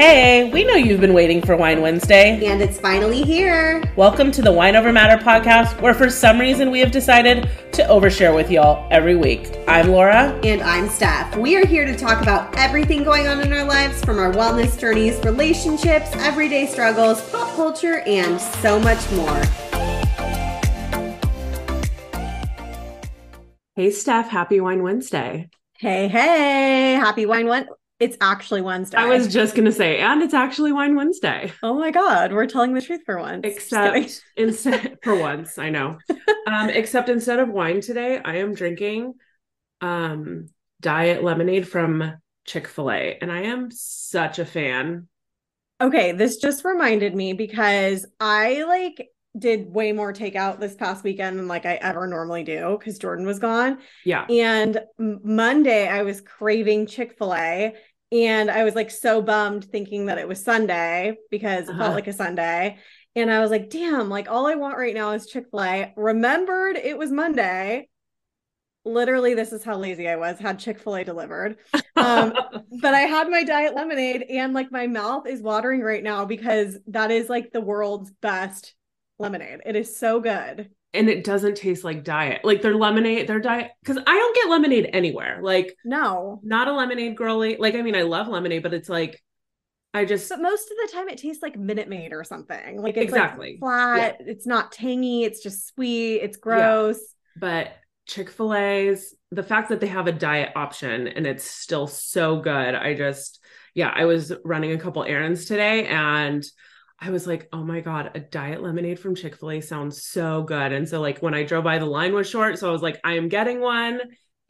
Hey, we know you've been waiting for Wine Wednesday. And it's finally here. Welcome to the Wine Over Matter podcast, where for some reason we have decided to overshare with y'all every week. I'm Laura. And I'm Steph. We are here to talk about everything going on in our lives from our wellness journeys, relationships, everyday struggles, pop culture, and so much more. Hey, Steph. Happy Wine Wednesday. Hey, hey. Happy Wine Wednesday. It's actually Wednesday. I was just gonna say, and it's actually Wine Wednesday. Oh my god, we're telling the truth for once. Except instead for once, I know. um, except instead of wine today, I am drinking um diet lemonade from Chick-fil-A, and I am such a fan. Okay, this just reminded me because I like did way more takeout this past weekend than like I ever normally do because Jordan was gone. Yeah. And Monday I was craving Chick-fil-A and I was like so bummed thinking that it was Sunday because it uh-huh. felt like a Sunday. And I was like, damn, like all I want right now is Chick fil A. Remembered it was Monday. Literally, this is how lazy I was, had Chick fil A delivered. Um, but I had my diet lemonade and like my mouth is watering right now because that is like the world's best lemonade. It is so good and it doesn't taste like diet. Like their lemonade, their diet, because I don't get lemonade anywhere. Like, no, not a lemonade girly. Like, I mean, I love lemonade, but it's like, I just. But most of the time, it tastes like Minute Maid or something. Like, it's exactly like flat. Yeah. It's not tangy. It's just sweet. It's gross. Yeah. But Chick fil A's, the fact that they have a diet option and it's still so good, I just, yeah, I was running a couple errands today and I was like, oh my God, a diet lemonade from Chick fil A sounds so good. And so, like, when I drove by, the line was short. So I was like, I am getting one.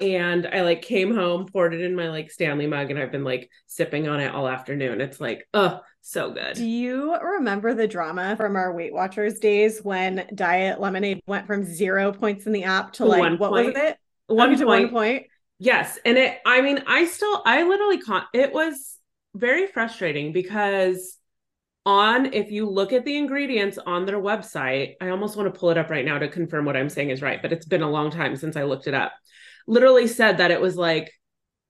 And I like came home, poured it in my like Stanley mug, and I've been like sipping on it all afternoon. It's like, oh, so good. Do you remember the drama from our Weight Watchers days when Diet Lemonade went from zero points in the app to like, one what point. was it? One point. one point. Yes. And it, I mean, I still, I literally can't, it was very frustrating because on if you look at the ingredients on their website i almost want to pull it up right now to confirm what i'm saying is right but it's been a long time since i looked it up. Literally said that it was like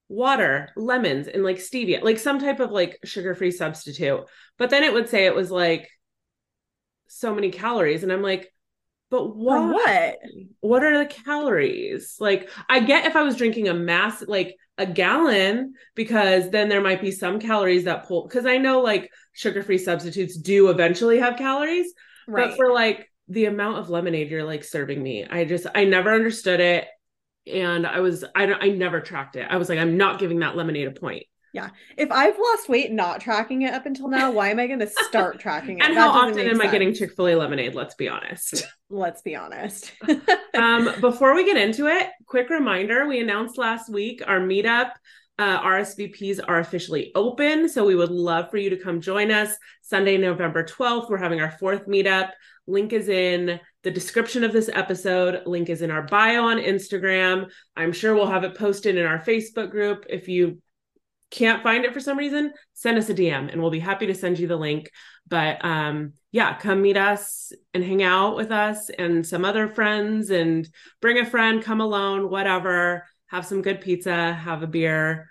water lemons and like stevia like some type of like sugar free substitute. But then it would say it was like so many calories and i'm like but what what what are the calories like i get if i was drinking a mass like a gallon because then there might be some calories that pull because I know like sugar-free substitutes do eventually have calories. Right. But for like the amount of lemonade you're like serving me, I just I never understood it. And I was I don't I never tracked it. I was like, I'm not giving that lemonade a point. Yeah. If I've lost weight not tracking it up until now, why am I going to start tracking it? and that how often am sense. I getting Chick fil A lemonade? Let's be honest. Let's be honest. um, before we get into it, quick reminder we announced last week our meetup. Uh, RSVPs are officially open. So we would love for you to come join us Sunday, November 12th. We're having our fourth meetup. Link is in the description of this episode. Link is in our bio on Instagram. I'm sure we'll have it posted in our Facebook group. If you can't find it for some reason, send us a DM and we'll be happy to send you the link. But um, yeah, come meet us and hang out with us and some other friends and bring a friend, come alone, whatever. Have some good pizza, have a beer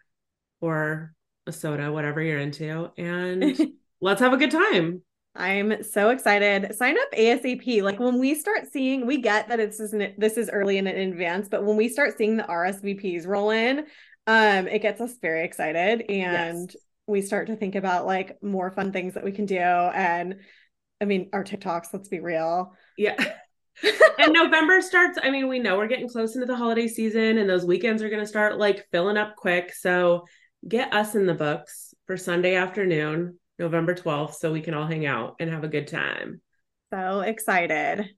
or a soda, whatever you're into, and let's have a good time. I'm so excited. Sign up ASAP. Like when we start seeing, we get that it's this is early in advance, but when we start seeing the RSVPs roll in, um it gets us very excited and yes. we start to think about like more fun things that we can do. And i mean our tiktoks let's be real. Yeah. And november starts i mean we know we're getting close into the holiday season and those weekends are going to start like filling up quick. So get us in the books for sunday afternoon november 12th so we can all hang out and have a good time. So excited.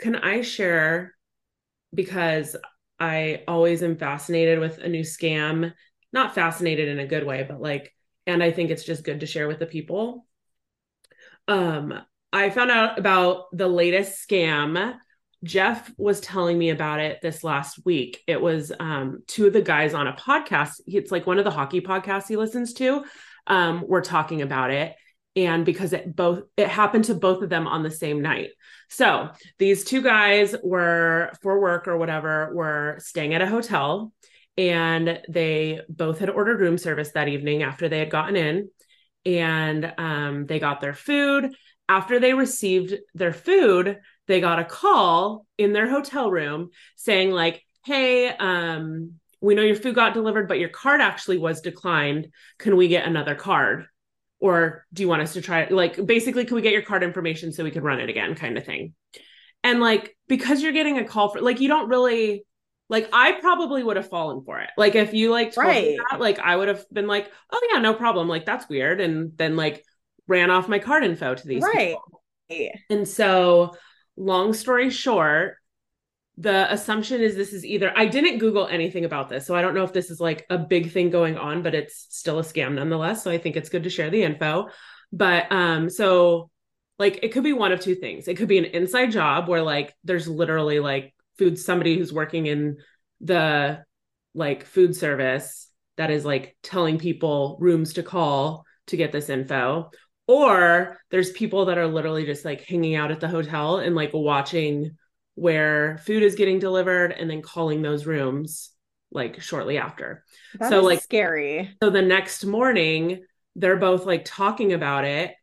Can i share because I always am fascinated with a new scam. Not fascinated in a good way, but like, and I think it's just good to share with the people. Um, I found out about the latest scam. Jeff was telling me about it this last week. It was um, two of the guys on a podcast. It's like one of the hockey podcasts he listens to. Um, were talking about it and because it both it happened to both of them on the same night so these two guys were for work or whatever were staying at a hotel and they both had ordered room service that evening after they had gotten in and um, they got their food. After they received their food, they got a call in their hotel room saying, like, hey, um, we know your food got delivered, but your card actually was declined. Can we get another card? Or do you want us to try like basically can we get your card information so we can run it again kind of thing? And like because you're getting a call for like you don't really like I probably would have fallen for it. Like if you like told Right. that, like I would have been like, oh yeah, no problem. Like that's weird. And then like ran off my card info to these Right. people. And so, long story short, the assumption is this is either I didn't Google anything about this, so I don't know if this is like a big thing going on, but it's still a scam nonetheless. So I think it's good to share the info. But um, so like it could be one of two things. It could be an inside job where like there's literally like food somebody who's working in the like food service that is like telling people rooms to call to get this info or there's people that are literally just like hanging out at the hotel and like watching where food is getting delivered and then calling those rooms like shortly after. That So, like- scary. So the next morning, they're both like talking about it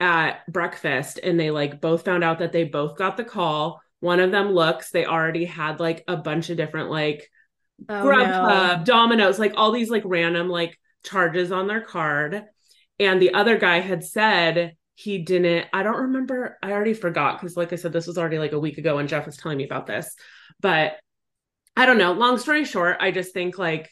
at breakfast and they like both found out that they both got the call. One of them looks, they already had like a bunch of different like Oh, Grubhub, no. Domino's, like all these like random like charges on their card. And the other guy had said he didn't, I don't remember, I already forgot because, like I said, this was already like a week ago when Jeff was telling me about this. But I don't know. Long story short, I just think like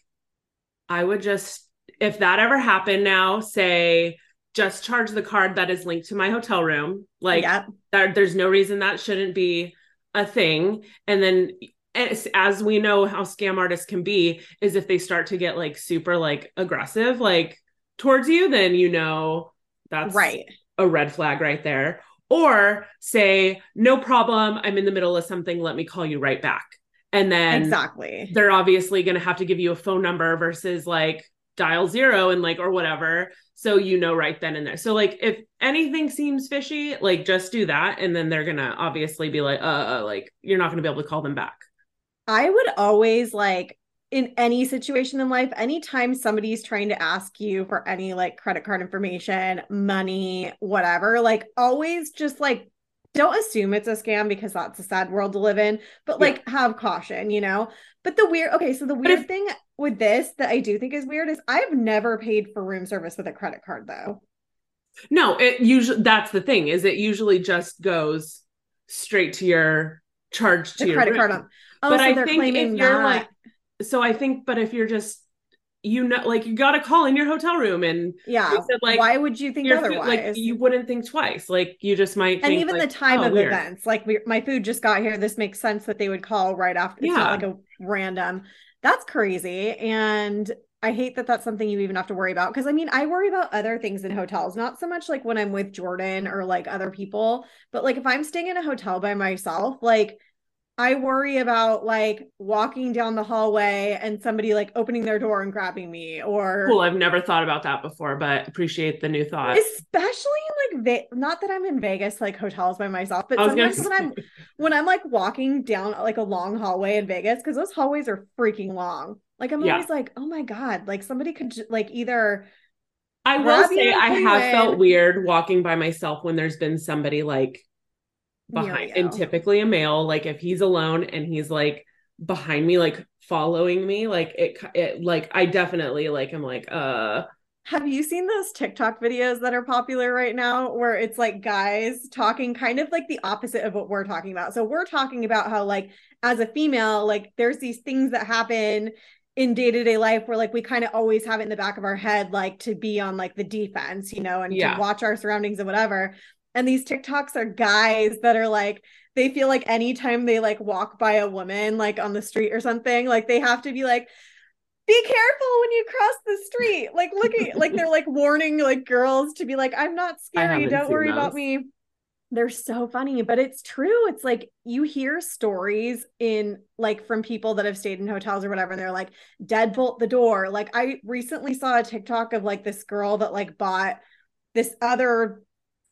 I would just, if that ever happened now, say, just charge the card that is linked to my hotel room. Like, yeah. there, there's no reason that shouldn't be a thing and then as, as we know how scam artists can be is if they start to get like super like aggressive like towards you then you know that's right. A red flag right there. Or say no problem i'm in the middle of something let me call you right back. And then exactly. they're obviously going to have to give you a phone number versus like dial zero and like or whatever. So you know right then and there. So like if anything seems fishy like just do that. And then they're gonna obviously be like uh, uh like you're not gonna be able to call them back. I would always like in any situation in life, anytime somebody's trying to ask you for any like credit card information, money, whatever, like always just like don't assume it's a scam because that's a sad world to live in, but Yeah. like have caution, you know? But the weird, okay, so the weird if- thing with this that I do think is weird is I've never paid for room service with a credit card though. no it usually that's the thing is it usually just goes straight to your charge to The your credit room. card on. Oh, but so i they're think claiming if you're that. like so i think but if you're just you know like you got a call in your hotel room and yeah, said, like, why would you think your food, otherwise? like you wouldn't think twice like you just might and think, even like, the time oh, of weird. events like we, my food just got here this makes sense that they would call right after Yeah. like a random that's crazy and i hate that that's something you even have to worry about because i mean i worry about other things in hotels not so much like when i'm with jordan or like other people but like if i'm staying in a hotel by myself like I worry about like walking down the hallway and somebody like opening their door and grabbing me or Cool. I've never thought about that before, but appreciate the new thought. especially in like Ve- not that I'm in Vegas like hotels by myself, but was gonna sometimes when I'm when I'm like walking down like a long hallway in Vegas because those hallways are freaking long. Like I'm Yeah. always like, oh my god, like somebody could ju- like either I will say I have felt weird walking by myself when there's been somebody like behind, and typically a male. Like if he's alone and he's like behind me, like following me, like it, it, like I definitely like I'm like, uh, Have you seen those TikTok videos that are popular right now where it's like guys talking kind of like the opposite of what we're talking about? So we're talking about how like as a female, like there's these things that happen in day-to-day life where like we kind of always have it in the back of our head like to be on like the defense, you know, and Yeah. to watch our surroundings and whatever. And these TikToks are guys that are like they feel like anytime they like walk by a woman like on the street or something, like they have to be like be careful when you cross the street. Like looking like they're like warning like girls to be like, I'm not scary. Don't worry about me. They're so funny, but it's true. It's like you hear stories in like from people that have stayed in hotels or whatever, and they're like, deadbolt the door. Like I recently saw a TikTok of like this girl that like bought this other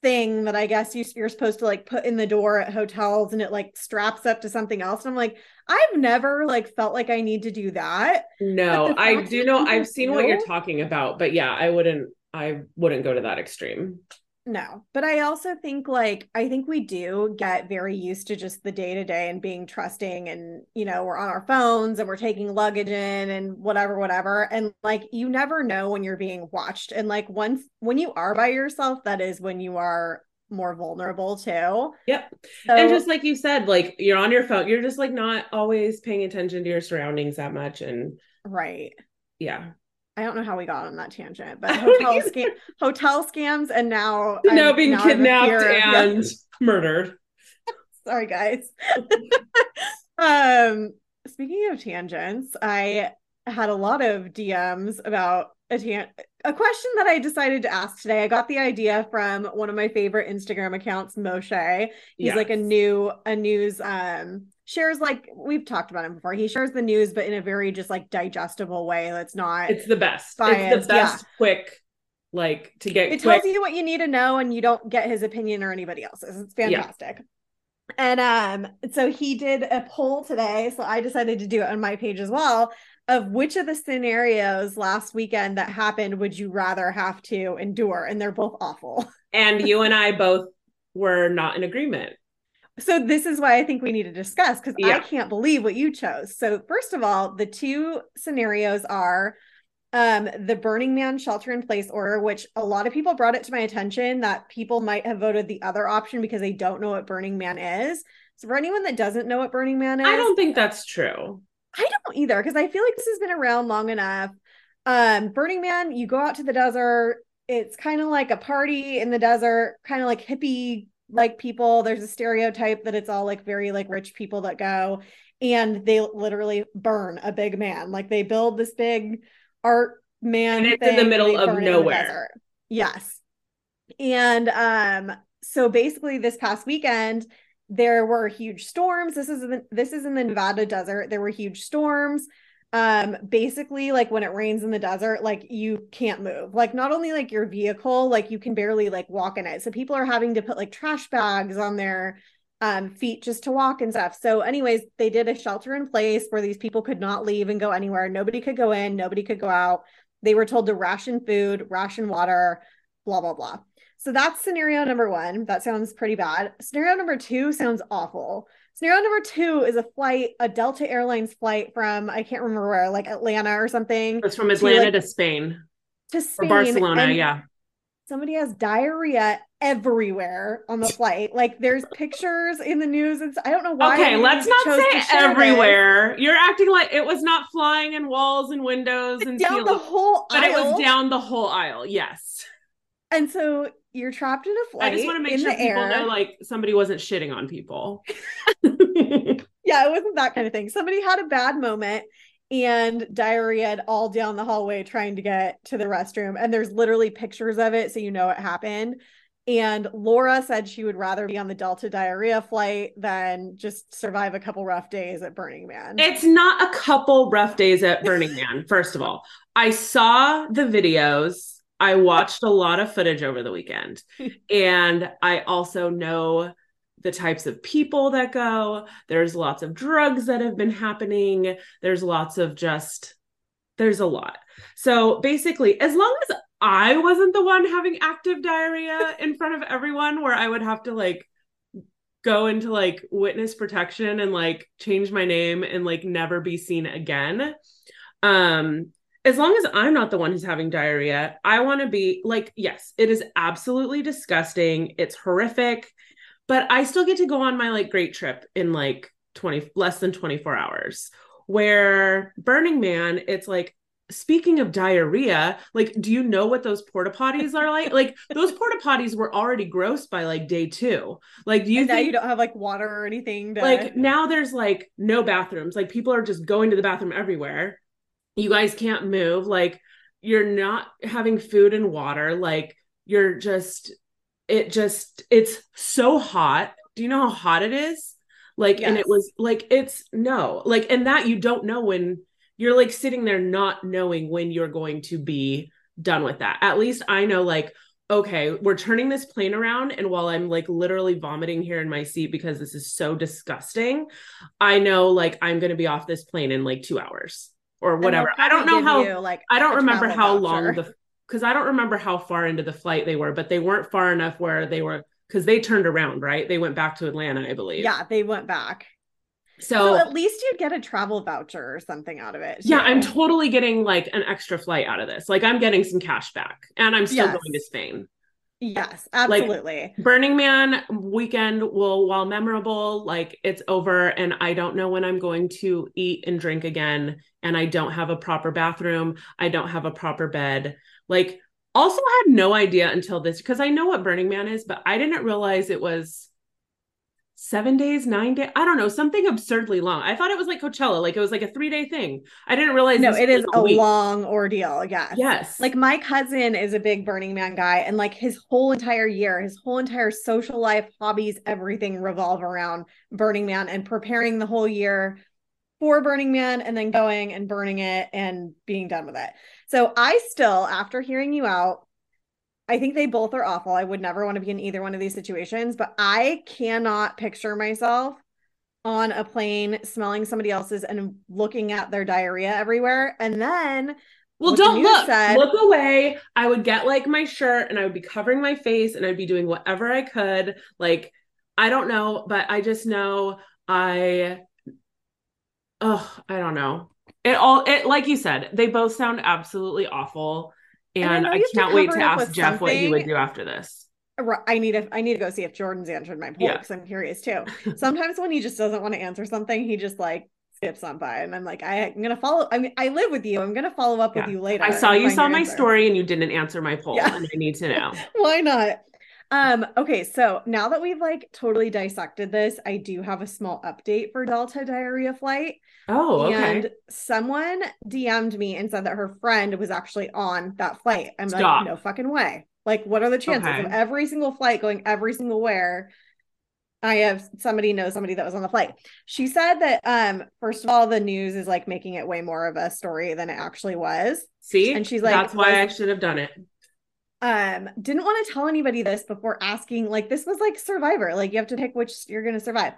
thing that I guess you, you're supposed to like put in the door at hotels and it like straps up to something else. And I'm like, I've never like felt like I need to do that. no, I do know I've seen what you're talking about, but yeah, I wouldn't. I wouldn't go to that extreme. No, but I also think like I think we do get very used to just the day to day and being trusting and you know we're on our phones and we're taking luggage in and whatever whatever and like you never know when you're being watched and like once when you are by yourself that is when you are more vulnerable too. Yep. So, and just like you said like you're on your phone you're just like not always paying attention to your surroundings that much and right. Yeah. I don't know how we got on that tangent, but hotel scam, hotel scams, and now now I'm, being now kidnapped and murdered. Sorry, guys. um, speaking of tangents, I had a lot of DMs about a tan- a question that I decided to ask today. I got the idea from one of my favorite Instagram accounts, Moshe. He's yes. like a new a news um shares like we've talked about him before. He shares the news, but in a very just like digestible way. That's not. It's the best. Biased. It's the best. Yeah. Quick, like to get. It quick. tells you what you need to know, and you don't get his opinion or anybody else's. It's fantastic. Yeah. And um, so he did a poll today, so I decided to do it on my page as well. Of which of the scenarios last weekend that happened would you rather have to endure? And they're both awful. And you and I both were not in agreement so this is why I think we need to discuss because yeah. I can't believe what you chose. So first of all, the two scenarios are um the Burning Man shelter in place order, which a lot of people brought it to my attention that people might have voted the other option because they don't know what Burning Man is. So for anyone that doesn't know what Burning Man is, I don't think that's true. I don't either because I feel like this has been around long enough. Um, Burning Man, you go out to the desert. It's kind of like a party in the desert, kind of like hippie like people there's a stereotype that it's all like very like rich people that go and they literally burn a big man. Like they build this big art man and it's in the middle of nowhere. yes. And um so basically this past weekend there were huge storms. This is in, this is in the nevada desert. There were huge storms um basically like when it rains in the desert like you can't move. Like not only like your vehicle like you can barely like walk in it. So people are having to put like trash bags on their um feet just to walk and stuff. So anyways they did a shelter in place where these people could not leave and go anywhere. Nobody could go in nobody could go out. They were told to ration food ration water blah blah blah. So that's scenario number one. That sounds pretty bad. Scenario number two sounds awful Scenario number two is a flight, a Delta Airlines flight from I can't remember where, like Atlanta or something. It's from Atlanta to, like, to Spain. To Spain. Or Barcelona, yeah. Somebody has diarrhea everywhere on the flight. Like there's pictures in the news. It's I don't know why. Okay, let's not say everywhere. This. You're acting like it was not flying in walls and windows and down the whole but it was down the whole aisle. Yes. And so you're trapped in a flight. I just want to make sure people air. know like somebody wasn't shitting on people. yeah, it wasn't that kind of thing. Somebody had a bad moment and diarrhea all down the hallway trying to get to the restroom. And there's literally pictures of it, so you know it happened. And Laura said she would rather be on the Delta diarrhea flight than just survive a couple rough days at Burning Man. It's not a couple rough days at Burning Man, first of all. I saw the videos I watched a lot of footage over the weekend. and I also know the types of people that go. There's lots of drugs that have been happening. There's lots of just, there's a lot. So basically, as long as I wasn't the one having active diarrhea in front of everyone, where I would have to like go into like witness protection and like change my name and like never be seen again. Um, as long as I'm not the one who's having diarrhea, I want to be like, yes, it is absolutely disgusting. It's horrific, but I still get to go on my like great trip in like 20 less than 24 hours. Where Burning Man, it's like, speaking of diarrhea, like, do you know what those porta potties are like? like, those porta potties were already gross by like day two. Like, do you and think you don't have like water or anything? To... Like, now there's like no bathrooms. Like, people are just going to the bathroom everywhere you guys can't move like you're not having food and water like you're just it just it's so hot. Do you know how hot it is? Like yes. and it was like it's no like and that you don't know when you're like sitting there not knowing when you're going to be done with that. At least i know like okay we're turning this plane around and while i'm like literally vomiting here in my seat because this is so disgusting i know like i'm going to be off this plane in like 2 hours or whatever. I don't know how you, like I don't remember how long the because I don't remember how far into the flight they were, but they weren't far enough where they were because they turned around, right? They went back to Atlanta, I believe. Yeah, they went back. So, So at least you'd get a travel voucher or something out of it. yeah. I'm totally getting like an extra flight out of this. Like I'm getting some cash back and I'm still Yes. going to Spain. Yes, absolutely. Burning Man weekend will, while memorable, like it's over, and I don't know when I'm going to eat and drink again. And I don't have a proper bathroom. I don't have a proper bed. Like, also I had no idea until this because I know what Burning Man is, but I didn't realize it was seven days, nine days. I don't know, something absurdly long. I thought it was like Coachella, like it was like a three day thing. I didn't realize. no, it is a a week. long ordeal. Yes. Yes, Like my cousin is a big Burning Man guy, and like his whole entire year, his whole entire social life, hobbies, everything revolve around Burning Man and preparing the whole year for Burning Man and then going and burning it and being done with it. So I still, after hearing you out, I think they both are awful. I would never want to be in either one of these situations, but I cannot picture myself on a plane smelling somebody else's and looking at their diarrhea everywhere. And then Well, don't look. said- Look away. I would get like my shirt and I would be covering my face and I'd be doing whatever I could. Like, I don't know, but I just know I, oh, I don't know. It all, it, like you said, they both sound absolutely awful. And I And I, to can't wait to ask Jeff what he would do after this. I need to I need to go see if Jordan's answered my poll Yeah. because I'm curious too. Sometimes when he just doesn't want to answer something, he just like skips on by, and I'm like, I, am gonna follow. I mean, I live with you. I'm gonna follow up Yeah. with you later. I saw you saw my answer. story and you didn't answer my poll, Yeah. and I need to know. Why not? Um, okay, so now that we've like totally dissected this, I do have a small update for Delta Diarrhea Flight. Oh, okay. And someone DM'd me and said that her friend was actually on that flight. I'm Stop. like, no fucking way. Like, what are the chances Okay. of every single flight going every single where? I have somebody knows somebody that was on the flight. She said that um, first of all, the news is like making it way more of a story than it actually was. See, and she's like, that's why I should have done it. Um, didn't want to tell anybody this before asking, like, this was like Survivor, like you have to pick which you're gonna survive.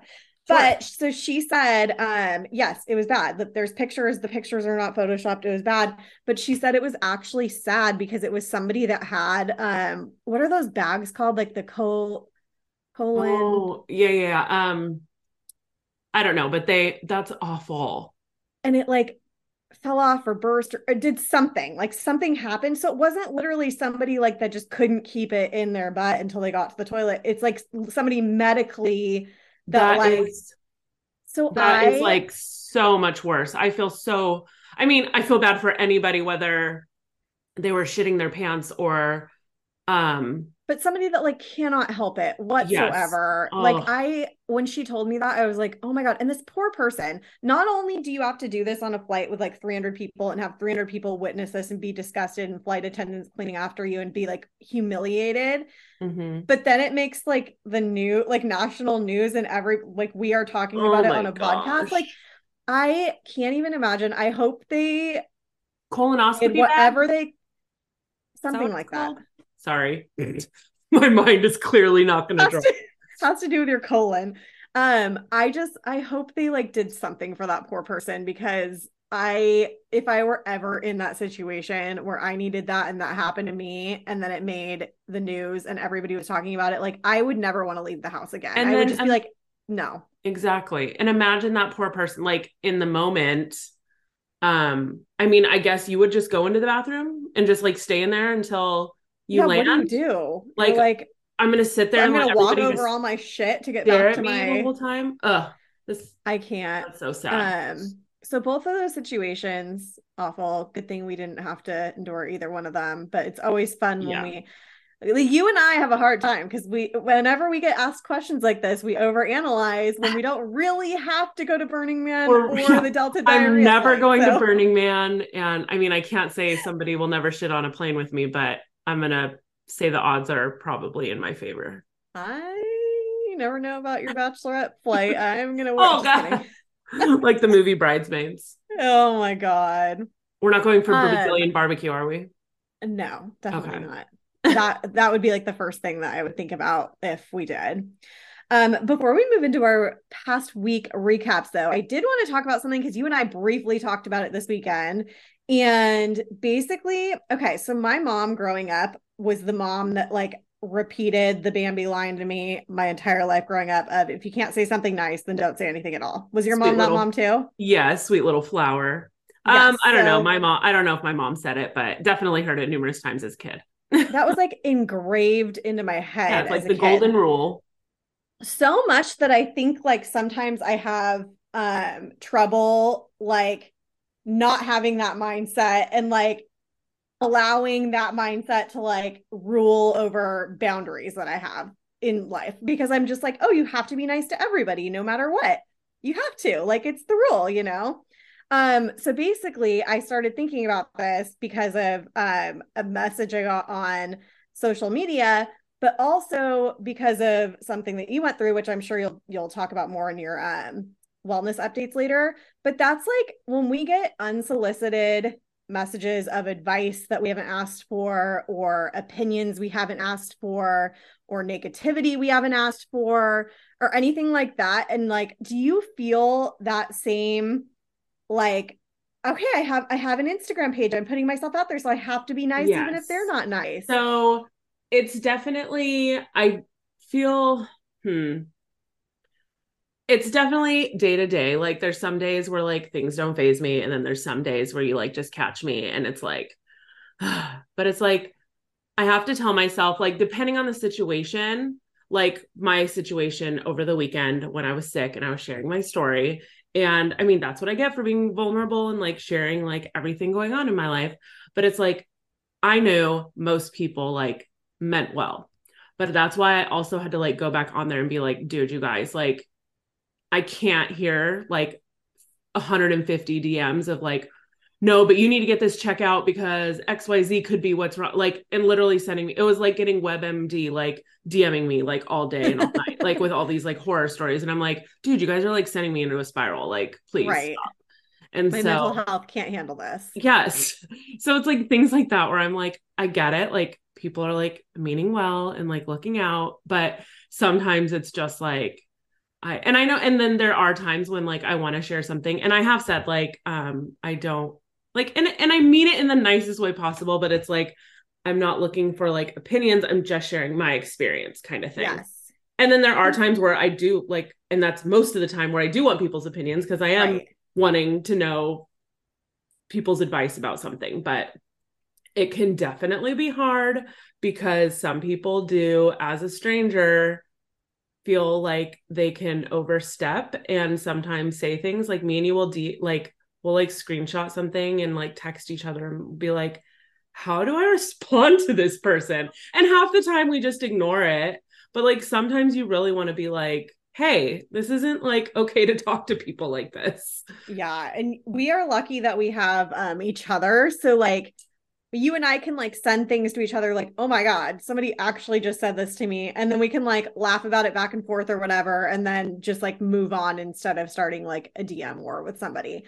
Sure. But so she said, um, yes, it was bad. That there's pictures, the pictures are not photoshopped, it was bad. But she said it was actually sad because it was somebody that had um what are those bags called? Like the col colon. Oh, yeah, yeah. yeah. Um, I don't know, but they that's awful. and it like fell off or burst or, or did something like something happened so it wasn't literally somebody like that just couldn't keep it in their butt until they got to the toilet it's like somebody medically that, That like is so that I is like so much worse. I feel so I mean, I feel bad for anybody whether they were shitting their pants or um but somebody that like cannot help it whatsoever. Like i when she told me that i was like oh my god. And this poor person not only do you have to do this on a flight with like 300 people and have 300 people witness this and be disgusted and flight attendants cleaning after you and be like humiliated mhm. but then it makes like the new like national news and every like we are talking Oh about it on a podcast like i can't even imagine. I hope they colonoscopy did bag? whatever they something like that? Sorry. My mind is clearly not gonna has drop. to, has to do with your colon um i just i hope they like did something for that poor person because i if i were ever in that situation where i needed that and that happened to me and then it made the news and everybody was talking about it like i would never want to leave the house again And i then- would just be like no Exactly. And imagine that poor person, like in the moment. Um, I mean, I guess you would just go into the bathroom and just like stay in there until you yeah land. what do you do Like, You're like I'm gonna sit there i'm and gonna walk over all my shit to get back to me the my whole time. Ugh, this i can't that's so sad. Um, so both of those situations, awful. Good thing we didn't have to endure either one of them. But it's always fun Yeah. when we you and I have a hard time because we whenever we get asked questions like this, we overanalyze when we don't really have to go to Burning Man Or- or, yeah, the Delta I'm never flight, going so- to Burning Man, and I mean, I can't say somebody will never shit on a plane with me, but I'm gonna say the odds are probably in my favor. I you never know about your bachelorette flight. I'm gonna Oh god, like the movie Bridesmaids. Oh my god. We're not going for Um, Brazilian barbecue, are we? No, definitely Okay. not. that that would be like the first thing that I would think about if we did. Um, before we move into our past week recaps, though, I did want to talk about something because you and I briefly talked about it this weekend, And basically, okay, so my mom growing up was the mom that like repeated the Bambi line to me my entire life growing up of if you can't say something nice, then don't say anything at all. Was your Sweet mom that mom too? Yeah, sweet little flower. Yeah, um, I don't know. My mom, I don't know if my mom said it, but definitely heard it numerous times as a kid. That was like engraved into my Yeah, head. it's like as a the kid. golden rule. so much that I think like sometimes I have um trouble like not having that mindset and like allowing that mindset to like rule over boundaries that I have in life because I'm just like, oh, you have to be nice to everybody no matter what. You have to. Like it's the rule, you know? Um, so basically I started thinking about this because of um a message I got on social media, but also because of something that you went through, which I'm sure you'll you'll talk about more in your um wellness updates later. But that's like when we get unsolicited messages of advice that we haven't asked for, or opinions we haven't asked for, or negativity we haven't asked for, or anything like that. And like, do you feel that same like, okay, I have I have an Instagram page. I'm putting myself out there, so I have to be nice, even if they're not nice. So it's definitely, I feel, hmm. It's definitely day to day. Like there's some days where like things don't phase me. And then there's some days where you like just catch me and it's like, but it's like, I have to tell myself, like, depending on the situation, like my situation over the weekend when I was sick and I was sharing my story. And I mean, that's what I get for being vulnerable and like sharing like everything going on in my life. But it's like, I knew most people like meant well. But that's why I also had to like go back on there and be like, dude, you guys, like, I can't hear like 150 DMs of like, no, but you need to get this check out because XYZ could be what's wrong. Like, and literally sending me, it was like getting WebMD, like DMing me like all day and all night, like with all these like horror stories. And I'm like, dude, you guys are like sending me into a spiral. Like, please Right. stop. And my so, mental health can't handle this. yes. So it's like things like that where I'm like, I get it. Like, people are like meaning well and like looking out, but sometimes it's just like, I and I know and then there are times when like I want to share something and I have said like um I don't like and and I mean it in the nicest way possible but it's like I'm not looking for like opinions I'm just sharing my experience kind of thing. Yes. And then there are times where I do like and that's most of the time where I do want people's opinions because I am Right. wanting to know people's advice about something but it can definitely be hard because some people do as a stranger feel like they can overstep and sometimes say things like me and you will de- like we'll like screenshot something and like text each other and be like how do i respond to this person and half the time we just ignore it but like sometimes you really want to be like hey this isn't like okay to talk to people like this Yeah. And we are lucky that we have um each other. So like you and I can like send things to each other like, oh my God, somebody actually just said this to me. And then we can like laugh about it back and forth or whatever, and then just like move on instead of starting like a DM war with somebody.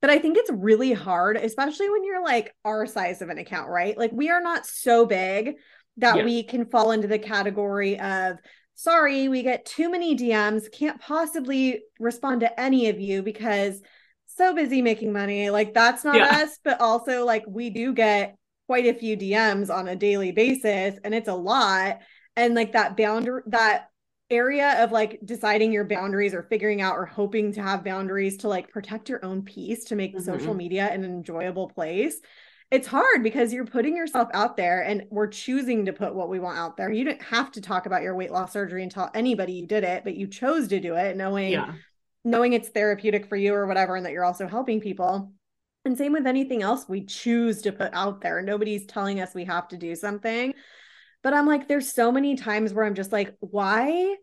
But I think it's really hard, especially when you're like our size of an account, right? Like we are not so big that Yeah. we can fall into the category of sorry, we get too many DMs, can't possibly respond to any of you because so busy making money. Like that's not Yeah. us, but also like we do get quite a few DMs on a daily basis and it's a lot. And like that boundary that area of like deciding your boundaries or figuring out or hoping to have boundaries to like protect your own peace to make social Mhm. media an enjoyable place. It's hard because you're putting yourself out there and we're choosing to put what we want out there. You didn't have to talk about your weight loss surgery and tell anybody you did it, but you chose to do it knowing yeah knowing it's therapeutic for you or whatever, and that you're also helping people. And same with anything else we choose to put out there. Nobody's telling us we have to do something. But I'm like, there's so many times where I'm just like, why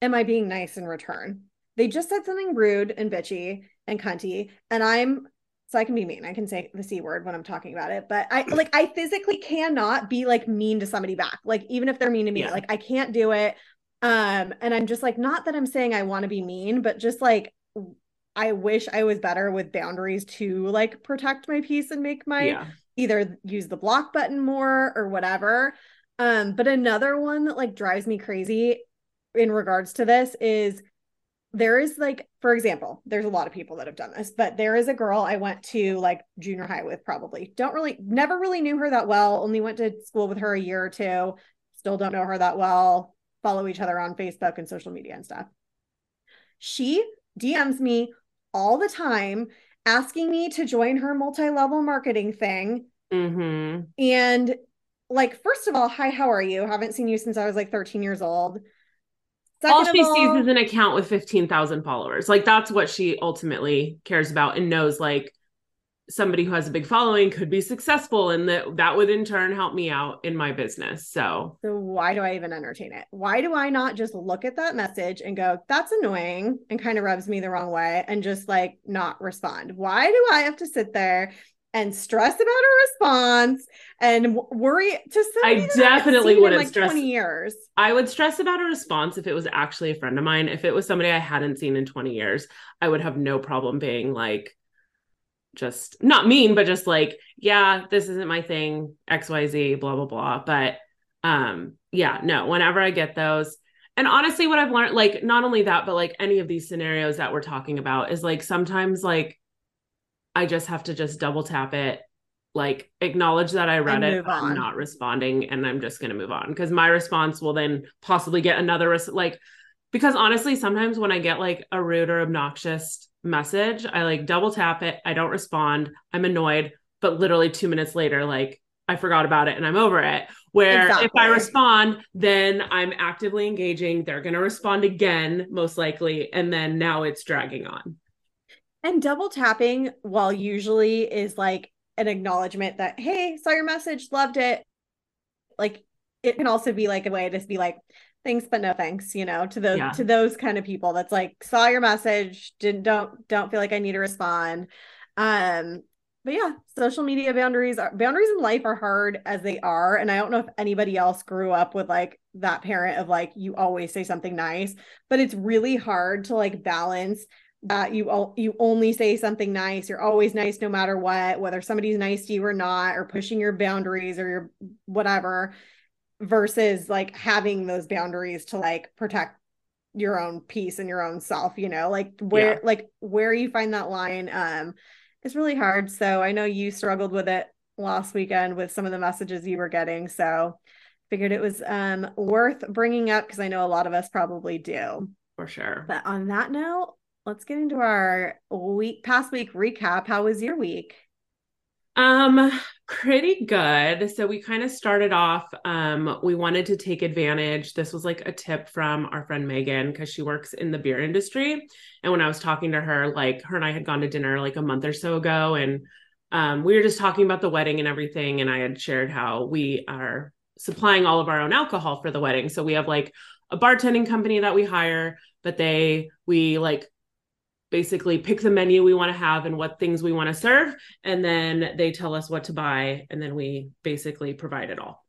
am I being nice in return? They just said something rude and bitchy and cunty, and I'm so I can be mean. I can say the C word when I'm talking about it, but I like I physically cannot be like mean to somebody back. Like even if they're mean to me, Yeah. like I can't do it. Um, and I'm just like, not that I'm saying I want to be mean, but just like I wish I was better with boundaries to like protect my peace and make my yeah either use the block button more or whatever. Um, but another one that like drives me crazy in regards to this is there is like, for example, there's a lot of people that have done this, but there is a girl I went to like junior high with, probably. Don't really, never really knew her that well. Only went to school with her a year or two. Still don't know her that well. Follow each other on Facebook and social media and stuff. She DMs me all the time asking me to join her multi level marketing thing. Mm-hmm. And like, first of all, hi, how are you? Haven't seen you since I was like 13 years old. Second all she all, sees is an account with 15,000 followers. Like, that's what she ultimately cares about and knows, like, somebody who has a big following could be successful and that that would in turn help me out in my business so so why do i even entertain it why do i not just look at that message and go that's annoying and kind of rubs me the wrong way and just like not respond why do i have to sit there and stress about a response and worry to somebody? I definitely wouldn't like stress 20 years. I would stress about a response if it was actually a friend of mine. If it was somebody I hadn't seen in 20 years, I would have no problem being like, just not mean, but just like, yeah, this isn't my thing, XYZ, blah, blah, blah. But um, yeah, no, whenever I get those, and honestly, what I've learned, like, not only that, but like any of these scenarios that we're talking about is like sometimes like I just have to just double tap it, like acknowledge that I read it, I'm not responding, and I'm just gonna move on because my response will then possibly get another res- like because honestly, sometimes when I get like a rude or obnoxious message, I like double tap it. I don't respond. I'm annoyed, but literally two minutes later, like I forgot about it and I'm over it. Where exactly. if I respond, then I'm actively engaging. They're going to respond again, most likely. And then now it's dragging on. And double tapping, while usually is like an acknowledgement that, hey, saw your message, loved it. Like it can also be like a way to be like, thanks but no thanks you know to those yeah. to those kind of people that's like saw your message didn't don't don't feel like i need to respond um but yeah social media boundaries are boundaries in life are hard as they are and i don't know if anybody else grew up with like that parent of like you always say something nice but it's really hard to like balance that you all you only say something nice you're always nice no matter what whether somebody's nice to you or not or pushing your boundaries or your whatever versus like having those boundaries to like protect your own peace and your own self you know? Like where yeah. like where you find that line um is really hard. So i know you struggled with it last weekend with some of the messages you were getting. So figured it was um worth bringing up because i know a lot of us probably do. For sure. But on that note let's get into our week past week recap. How was your week? Um, pretty good. So we kind of started off, um, we wanted to take advantage. This was like a tip from our friend Megan because she works in the beer industry. And when I was talking to her, like her and I had gone to dinner like a month or so ago, and um, we were just talking about the wedding and everything. And I had shared how we are supplying all of our own alcohol for the wedding. So we have like a bartending company that we hire, but they we like basically pick the menu we want to have and what things we want to serve and then they tell us what to buy and then we basically provide it all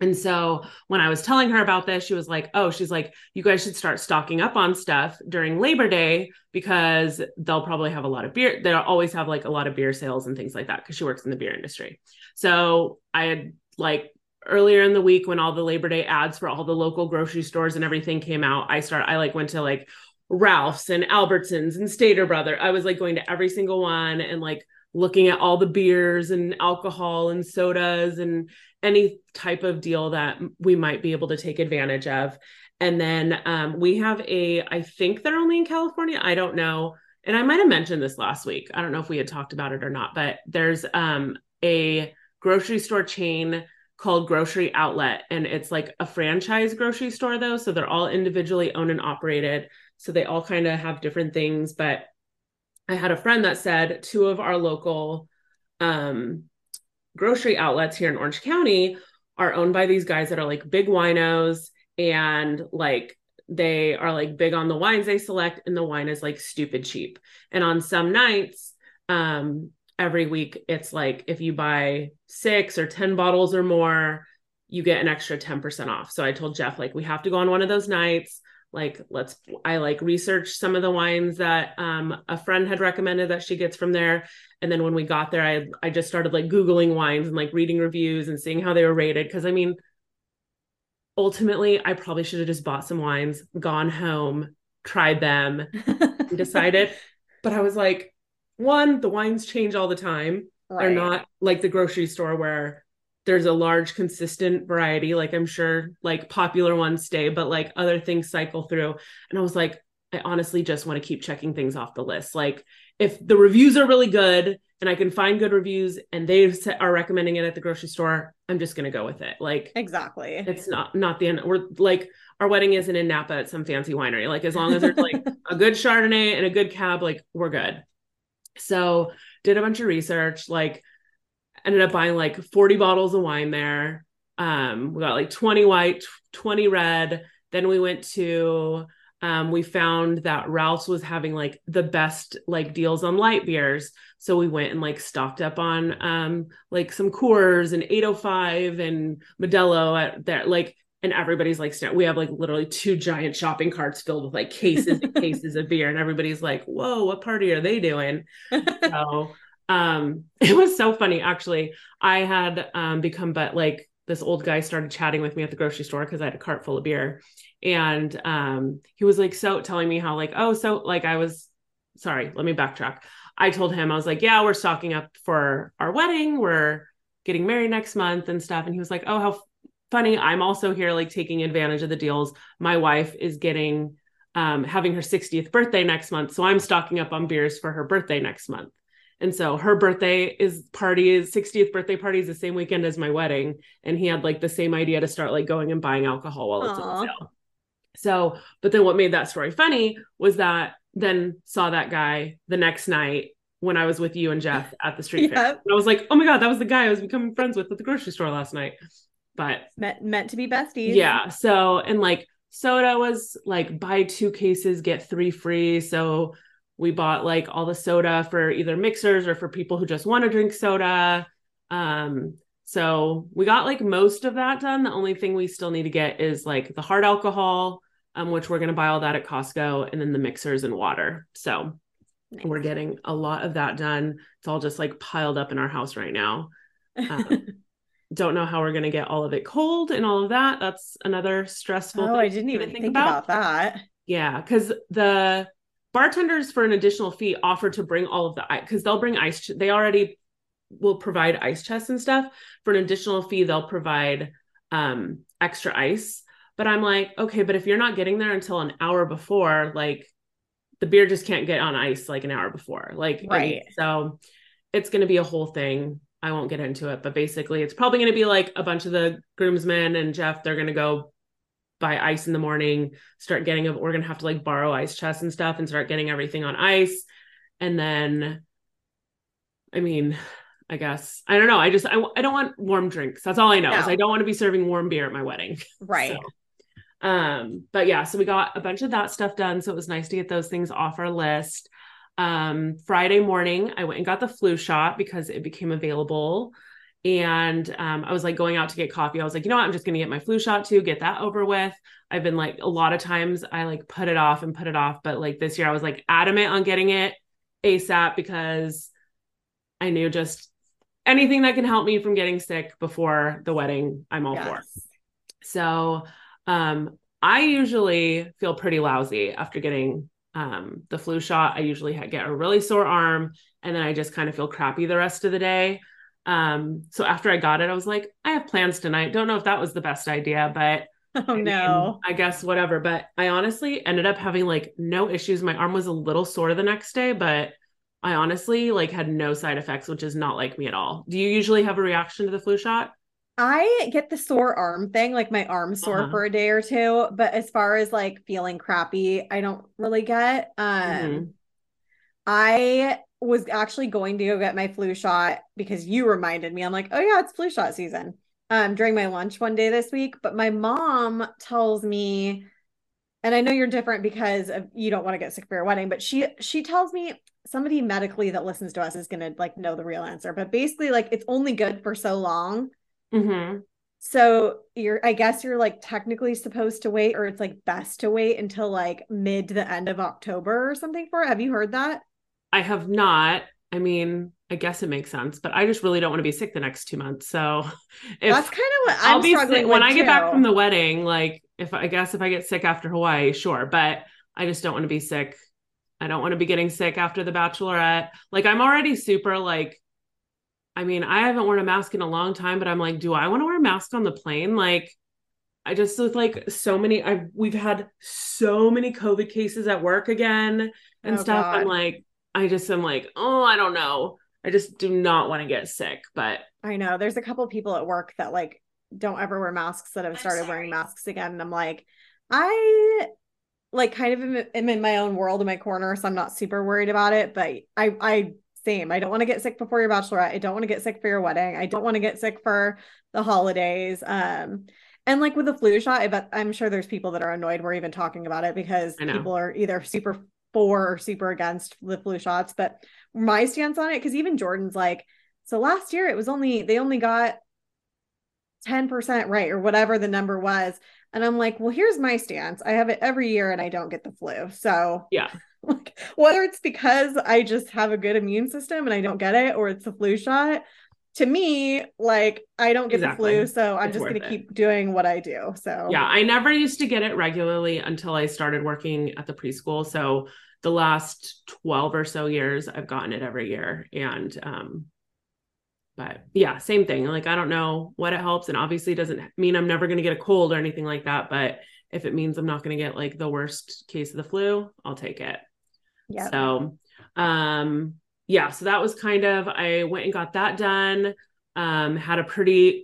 and so when I was telling her about this, she was like, Oh, she's like, you guys should start stocking up on stuff during Labor Day because they'll probably have a lot of beer. They'll always have like a lot of beer sales and things like that because she works in the beer industry. So I had like earlier in the week when all the Labor Day ads for all the local grocery stores and everything came out, I start I like went to like Ralph's and Albertsons and Stater Brother. I was like going to every single one and like looking at all the beers and alcohol and sodas and any type of deal that we might be able to take advantage of. And then um, we have a, I think they're only in California. I don't know. And I might have mentioned this last week. I don't know if we had talked about it or not, but there's um, a grocery store chain called Grocery Outlet. And it's like a franchise grocery store, though. So they're all individually owned and operated. So they all kind of have different things. But I had a friend that said two of our local um, grocery outlets here in Orange County are owned by these guys that are like big winos and like they are like big on the wines they select and the wine is like stupid cheap. And on some nights, um, every week it's like if you buy six or 10 bottles or more, you get an extra 10% off. So I told Jeff, like, we have to go on one of those nights like let's i like research some of the wines that um, a friend had recommended that she gets from there and then when we got there i i just started like googling wines and like reading reviews and seeing how they were rated because i mean ultimately i probably should have just bought some wines gone home tried them, decided. But I was like, one, the wines change all the time. Right. They're not like the grocery store where there's a large consistent variety. Like I'm sure like popular ones stay, but like other things cycle through. And I was like, I honestly just want to keep checking things off the list. Like if the reviews are really good and I can find good reviews and they are recommending it at the grocery store, I'm just going to go with it. Like exactly. It's not not the end. We're like our wedding isn't in Napa at some fancy winery. Like as long as there's like a good Chardonnay and a good cab, like we're good. So did a bunch of research, like ended up buying like 40 bottles of wine there. Um, we got like 20 white, 20 red. Then we went to um, we found that Ralph's was having like the best like deals on light beers. So we went and like stocked up on um like some Coors and 805 and Modelo at that like and everybody's like we have like literally two giant shopping carts filled with like cases and cases of beer and everybody's like whoa what party are they doing so um it was so funny actually. I had um become but like this old guy started chatting with me at the grocery store because i had a cart full of beer. And um he was like so telling me how like oh so like i was sorry let me backtrack. I told him i was like yeah we're stocking up for our wedding. We're getting married next month and stuff. And he was like oh how funny. I'm also here like taking advantage of the deals. My wife is getting um having her 60th birthday next month. So i'm stocking up on beers for her birthday next month and so her birthday is party is 60th birthday party is the same weekend as my wedding and he had like the same idea to start like going and buying alcohol while it's on sale so but then what made that story funny was that then saw that guy the next night when I was with you and Jeff at the street fair. And I was like, oh my God, that was the guy I was becoming friends with at the grocery store last night but meant meant to be besties. Yeah. So and like soda was like buy two cases get three free. So we bought like all the soda for either mixers or for people who just want to drink soda. Um, so we got like most of that done. The only thing we still need to get is like the hard alcohol, um, which we're gonna buy all that at Costco, and then the mixers and water. So nice. we're getting a lot of that done. It's all just like piled up in our house right now. Um, don't know how we're going to get all of it cold and all of that. That's another stressful. Oh, I didn't even think, think about. about that. Yeah, because the bartenders for an additional fee offer to bring all of the ice because they'll bring ice. They already will provide ice chests and stuff. For an additional fee, they'll provide um, extra ice. But I'm like, okay, but if you're not getting there until an hour before, like the beer just can't get on ice like an hour before. Like, right. so it's going to be a whole thing. I won't get into it, but basically it's probably going to be like a bunch of the groomsmen and Jeff, they're going to go buy ice in the morning, start getting, we're going to have to like borrow ice chests and stuff and start getting everything on ice. And then, I mean, I guess, I don't know. I just, I, I don't want warm drinks. That's all I know no. is I don't want to be serving warm beer at my wedding. Right. So, um, but yeah, so we got a bunch of that stuff done. So it was nice to get those things off our list um, Friday morning, I went and got the flu shot because it became available. And um, I was like going out to get coffee. I was like, you know what? I'm just going to get my flu shot too, get that over with. I've been like, a lot of times I like put it off and put it off. But like this year, I was like adamant on getting it ASAP because I knew just anything that can help me from getting sick before the wedding, I'm all yes. for. So um, I usually feel pretty lousy after getting um, the flu shot, I usually get a really sore arm and then I just kind of feel crappy the rest of the day. Um, so after I got it, I was like, I have plans tonight. Don't know if that was the best idea, but oh I no, I guess whatever. But I honestly ended up having like no issues. My arm was a little sore the next day, but I honestly like had no side effects, which is not like me at all. Do you usually have a reaction to the flu shot? I get the sore arm thing, like my arm sore uh-huh. for a day or two. But as far as like feeling crappy, I don't really get. Um, mm-hmm. I was actually going to go get my flu shot because you reminded me. I'm like, oh yeah, it's flu shot season. Um, during my lunch one day this week, but my mom tells me, and I know you're different because of, you don't want to get sick for your wedding, but she she tells me somebody medically that listens to us is gonna like know the real answer. But basically, like it's only good for so long Mm-hmm. So you're, I guess you're like technically supposed to wait, or it's like best to wait until like mid to the end of October or something for it. Have you heard that? I have not. I mean, I guess it makes sense, but I just really don't want to be sick the next two months. So that's kind of what I'm I'll be struggling sick, when I too. get back from the wedding. Like, if I guess if I get sick after Hawaii, sure, but I just don't want to be sick. I don't want to be getting sick after the bachelorette. Like I'm already super like I mean, I haven't worn a mask in a long time, but I'm like, do I want to wear a mask on the plane? Like I just look like so many I've we've had so many COVID cases at work again and oh, stuff. God. I'm like, I just am like, oh, I don't know. I just do not want to get sick. But I know there's a couple people at work that like don't ever wear masks that have started wearing masks again. And I'm like, I like kind of am, am in my own world in my corner, so I'm not super worried about it. But I I same. I don't want to get sick before your bachelorette. I don't want to get sick for your wedding. I don't want to get sick for the holidays. Um and like with the flu shot, I bet I'm sure there's people that are annoyed we're even talking about it because people are either super for or super against the flu shots. But my stance on it, because even Jordan's like, so last year it was only they only got 10% right or whatever the number was. And I'm like, well, here's my stance. I have it every year and I don't get the flu. So yeah. Like, whether it's because I just have a good immune system and I don't get it or it's a flu shot, to me, like I don't get exactly. the flu, so I'm it's just going to keep doing what I do. So yeah, I never used to get it regularly until I started working at the preschool. So the last 12 or so years, I've gotten it every year. And um, but yeah, same thing. Like I don't know what it helps, and obviously doesn't mean I'm never going to get a cold or anything like that. But if it means I'm not going to get like the worst case of the flu, I'll take it. Yeah. So um yeah, so that was kind of I went and got that done. Um, had a pretty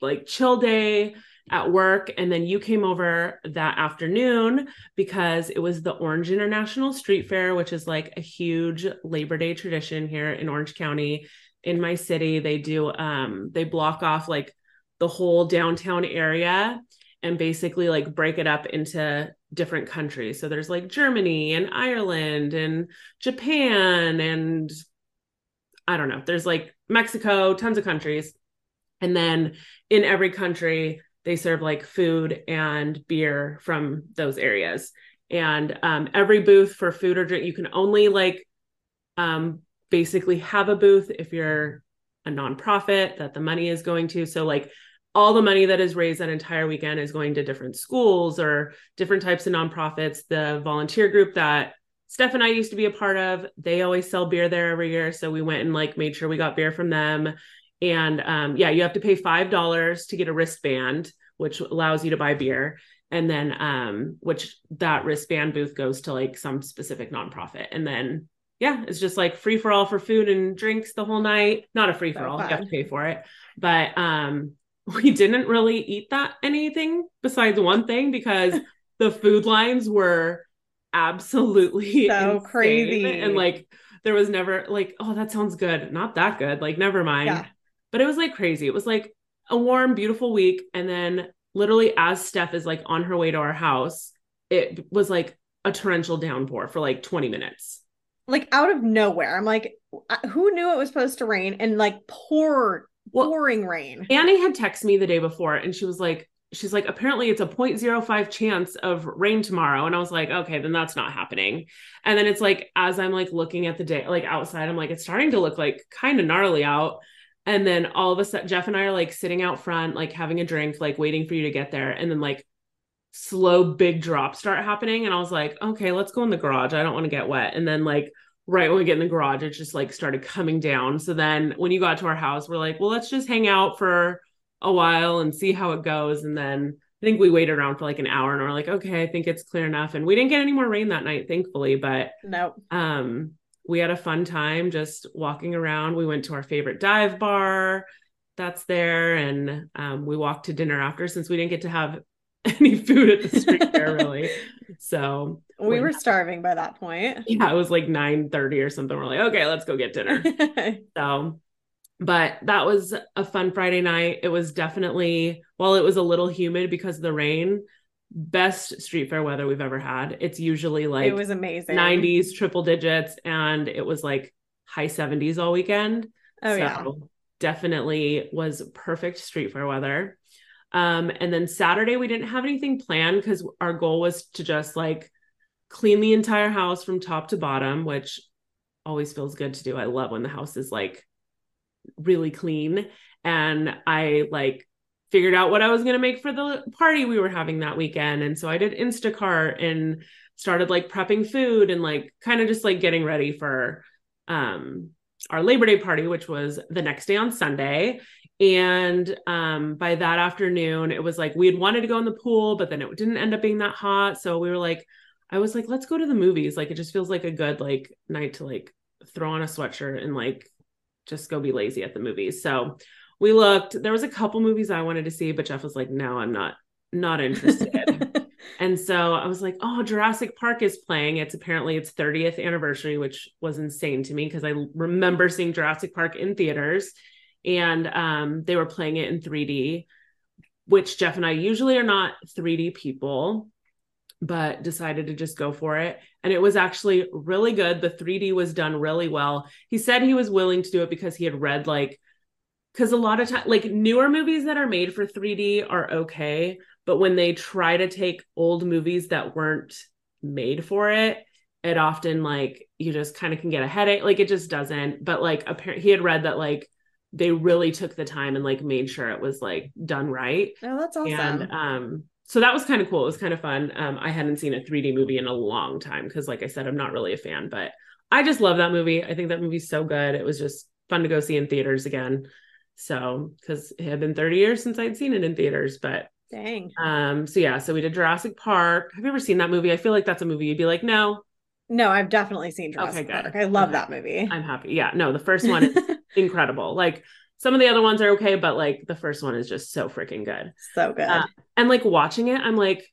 like chill day at work and then you came over that afternoon because it was the Orange International Street Fair which is like a huge Labor Day tradition here in Orange County in my city they do um they block off like the whole downtown area and basically like break it up into different countries. So there's like Germany and Ireland and Japan and I don't know. There's like Mexico, tons of countries. And then in every country, they serve like food and beer from those areas. And um, every booth for food or drink, you can only like um, basically have a booth if you're a nonprofit that the money is going to. So, like, all the money that is raised that entire weekend is going to different schools or different types of nonprofits. The volunteer group that Steph and I used to be a part of, they always sell beer there every year. So we went and like made sure we got beer from them. And um, yeah, you have to pay five dollars to get a wristband, which allows you to buy beer. And then um, which that wristband booth goes to like some specific nonprofit. And then yeah, it's just like free for all for food and drinks the whole night. Not a free for all, you have to pay for it. But um we didn't really eat that anything besides one thing because the food lines were absolutely so crazy and like there was never like oh that sounds good not that good like never mind yeah. But it was like crazy it was like a warm beautiful week and then literally as steph is like on her way to our house it was like a torrential downpour for like 20 minutes like out of nowhere i'm like who knew it was supposed to rain and like pour well, pouring rain. Annie had texted me the day before and she was like, she's like, apparently it's a 0.05 chance of rain tomorrow. And I was like, okay, then that's not happening. And then it's like, as I'm like looking at the day, like outside, I'm like, it's starting to look like kind of gnarly out. And then all of a sudden, Jeff and I are like sitting out front, like having a drink, like waiting for you to get there. And then like slow, big drops start happening. And I was like, okay, let's go in the garage. I don't want to get wet. And then like right when we get in the garage, it just like started coming down. So then when you got to our house, we're like, well, let's just hang out for a while and see how it goes. And then I think we waited around for like an hour and we're like, okay, I think it's clear enough. And we didn't get any more rain that night, thankfully. But no, um, we had a fun time just walking around. We went to our favorite dive bar that's there, and um, we walked to dinner after since we didn't get to have any food at the street fair really. So we were starving by that point. Yeah, it was like 9 30 or something. We're like, okay, let's go get dinner. so but that was a fun Friday night. It was definitely, while it was a little humid because of the rain, best street fair weather we've ever had. It's usually like it was amazing 90s, triple digits, and it was like high 70s all weekend. Oh, so yeah. Definitely was perfect street fair weather. Um, and then Saturday, we didn't have anything planned because our goal was to just like clean the entire house from top to bottom, which always feels good to do. I love when the house is like really clean. And I like figured out what I was going to make for the party we were having that weekend. And so I did Instacart and started like prepping food and like kind of just like getting ready for um our Labor Day party, which was the next day on Sunday. And um, by that afternoon, it was like we had wanted to go in the pool, but then it didn't end up being that hot. So we were like, I was like, let's go to the movies. Like it just feels like a good like night to like throw on a sweatshirt and like just go be lazy at the movies. So we looked. There was a couple movies I wanted to see, but Jeff was like, no, I'm not not interested. and so I was like, oh, Jurassic Park is playing. It's apparently its 30th anniversary, which was insane to me because I remember seeing Jurassic Park in theaters and um, they were playing it in 3D, which Jeff and I usually are not 3D people, but decided to just go for it. And it was actually really good. The 3D was done really well. He said he was willing to do it because he had read like, because a lot of time, like newer movies that are made for 3D are okay. But when they try to take old movies that weren't made for it, it often like you just kind of can get a headache. Like it just doesn't. But like apparently he had read that like they really took the time and like made sure it was like done right. Oh, that's awesome. And um so that was kind of cool. It was kind of fun. Um I hadn't seen a 3D movie in a long time because like I said I'm not really a fan, but I just love that movie. I think that movie's so good. It was just fun to go see in theaters again. So, cuz it had been 30 years since I'd seen it in theaters, but Dang. Um so yeah, so we did Jurassic Park. Have you ever seen that movie? I feel like that's a movie you'd be like, "No." No, I've definitely seen Jurassic okay, Park. I love that movie. I'm happy. Yeah, no, the first one is incredible. Like some of the other ones are okay, but like the first one is just so freaking good. So good. Uh, and like watching it, I'm like,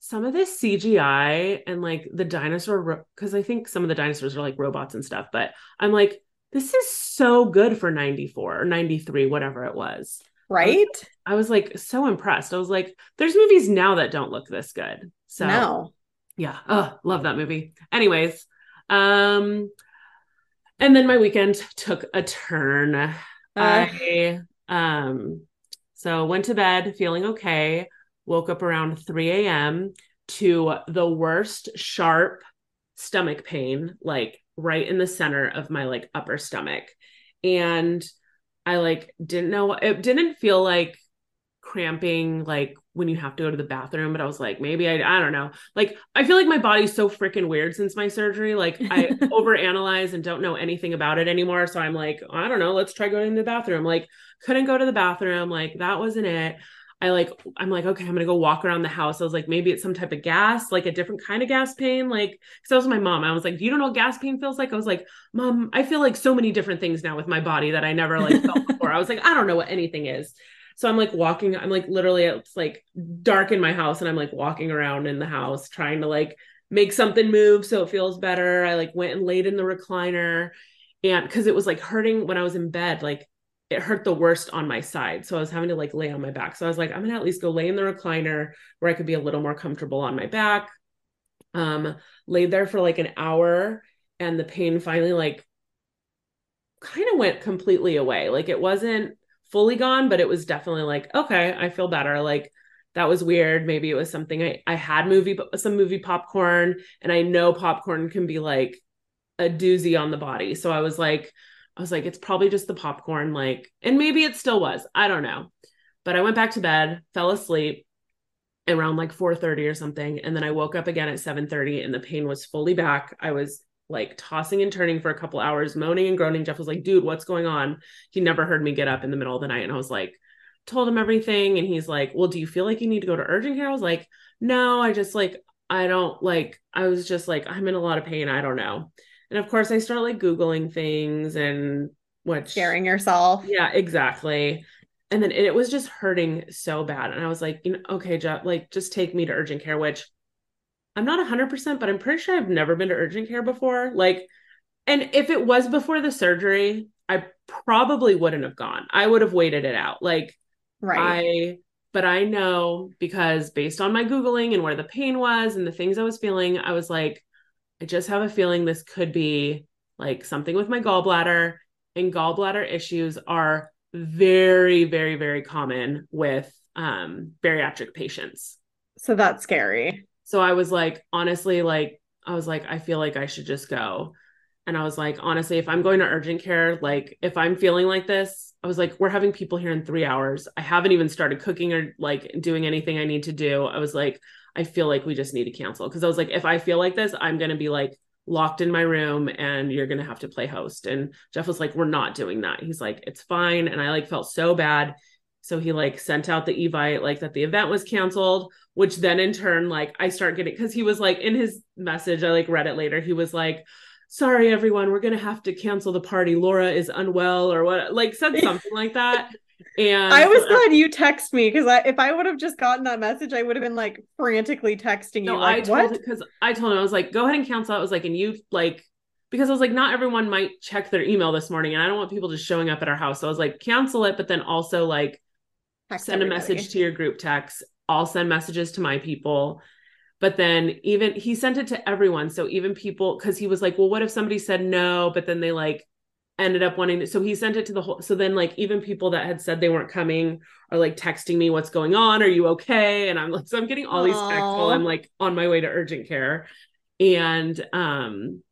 some of this CGI and like the dinosaur, because I think some of the dinosaurs are like robots and stuff, but I'm like, this is so good for 94 or 93, whatever it was. Right. I was, like so impressed. I was like, there's movies now that don't look this good. So no. yeah. Oh, love that movie. Anyways, um, and then my weekend took a turn. Uh, I um so went to bed feeling okay, woke up around 3 a.m. to the worst sharp stomach pain, like right in the center of my like upper stomach. And I like didn't know it didn't feel like cramping like when you have to go to the bathroom but i was like maybe i i don't know. Like i feel like my body's so freaking weird since my surgery. Like i overanalyze and don't know anything about it anymore. So i'm like i don't know let's try going to the bathroom. Like couldn't go to the bathroom. Like that wasn't it I like I'm like okay I'm gonna go walk around the house. I was like maybe it's some type of gas, like a different kind of gas pain. Like because I was my mom. I was like, you don't know what gas pain feels like? I was like, mom, I feel like so many different things now with my body that I never like felt before. I was like, I don't know what anything is. So I'm like walking, I'm like literally it's like dark in my house and I'm like walking around in the house trying to like make something move so it feels better. I like went and laid in the recliner and cuz it was like hurting when I was in bed like it hurt the worst on my side. So I was having to like lay on my back. So I was like I'm to at least go lay in the recliner where I could be a little more comfortable on my back. Um laid there for like an hour and the pain finally like kind of went completely away. Like it wasn't fully gone, but it was definitely like, okay, I feel better. Like that was weird. Maybe it was something I, I had movie some movie popcorn, and I know popcorn can be like a doozy on the body. So I was like, I was like, it's probably just the popcorn, like, and maybe it still was. I don't know. But I went back to bed, fell asleep around like 4:30 or something, and then I woke up again at 7:30 and the pain was fully back. I was like tossing and turning for a couple hours, moaning and groaning. Jeff was like, dude, what's going on? He never heard me get up in the middle of the night. And I was like, told him everything. And he's like, well, do you feel like you need to go to urgent care? I was like, no, I just like, I don't like, I was just like, I'm in a lot of pain. I don't know. And of course, I start like Googling things and what scaring yourself. Yeah, exactly. And then it was just hurting so bad. And I was like, you know, okay, Jeff, like just take me to urgent care, which I'm not 100%, but I'm pretty sure I've never been to urgent care before. Like, and if it was before the surgery, I probably wouldn't have gone. I would have waited it out. Like, right. I, but I know because based on my Googling and where the pain was and the things I was feeling, I was like, I just have a feeling this could be like something with my gallbladder. And gallbladder issues are very, very, very common with um, bariatric patients. So that's scary. So I was like, honestly, like, I was like, I feel like I should just go. And I was like, honestly, if I'm going to urgent care, like, if I'm feeling like this, I was like, we're having people here in three hours. I haven't even started cooking or like doing anything I need to do. I was like, I feel like we just need to cancel. Cause I was like, if I feel like this, I'm going to be like locked in my room and you're going to have to play host. And Jeff was like, we're not doing that. He's like, it's fine. And I like felt so bad. So he like sent out the evite like that the event was canceled, which then in turn, like I start getting, cause he was like in his message, I like read it later. He was like, sorry everyone we're gonna have to cancel the party laura is unwell or what like said something like that and I was uh, glad you text me because I, if I would have just gotten that message, I would have been like frantically texting you. No, like, I told because I told him I was like, go ahead and cancel. I was like, and you like because I was like, not everyone might check their email this morning, and I don't want people just showing up at our house. So I was like, cancel it, but then also like text send everybody. a message to your group text. I'll send messages to my people. But then even he sent it to everyone. So even people, because he was like, well, what if somebody said no, but then they like ended up wanting to so he sent it to the whole so then like even people that had said they weren't coming are like texting me what's going on? Are you okay? And i'm like so i'm getting all Aww. these texts while i'm like on my way to urgent care. And um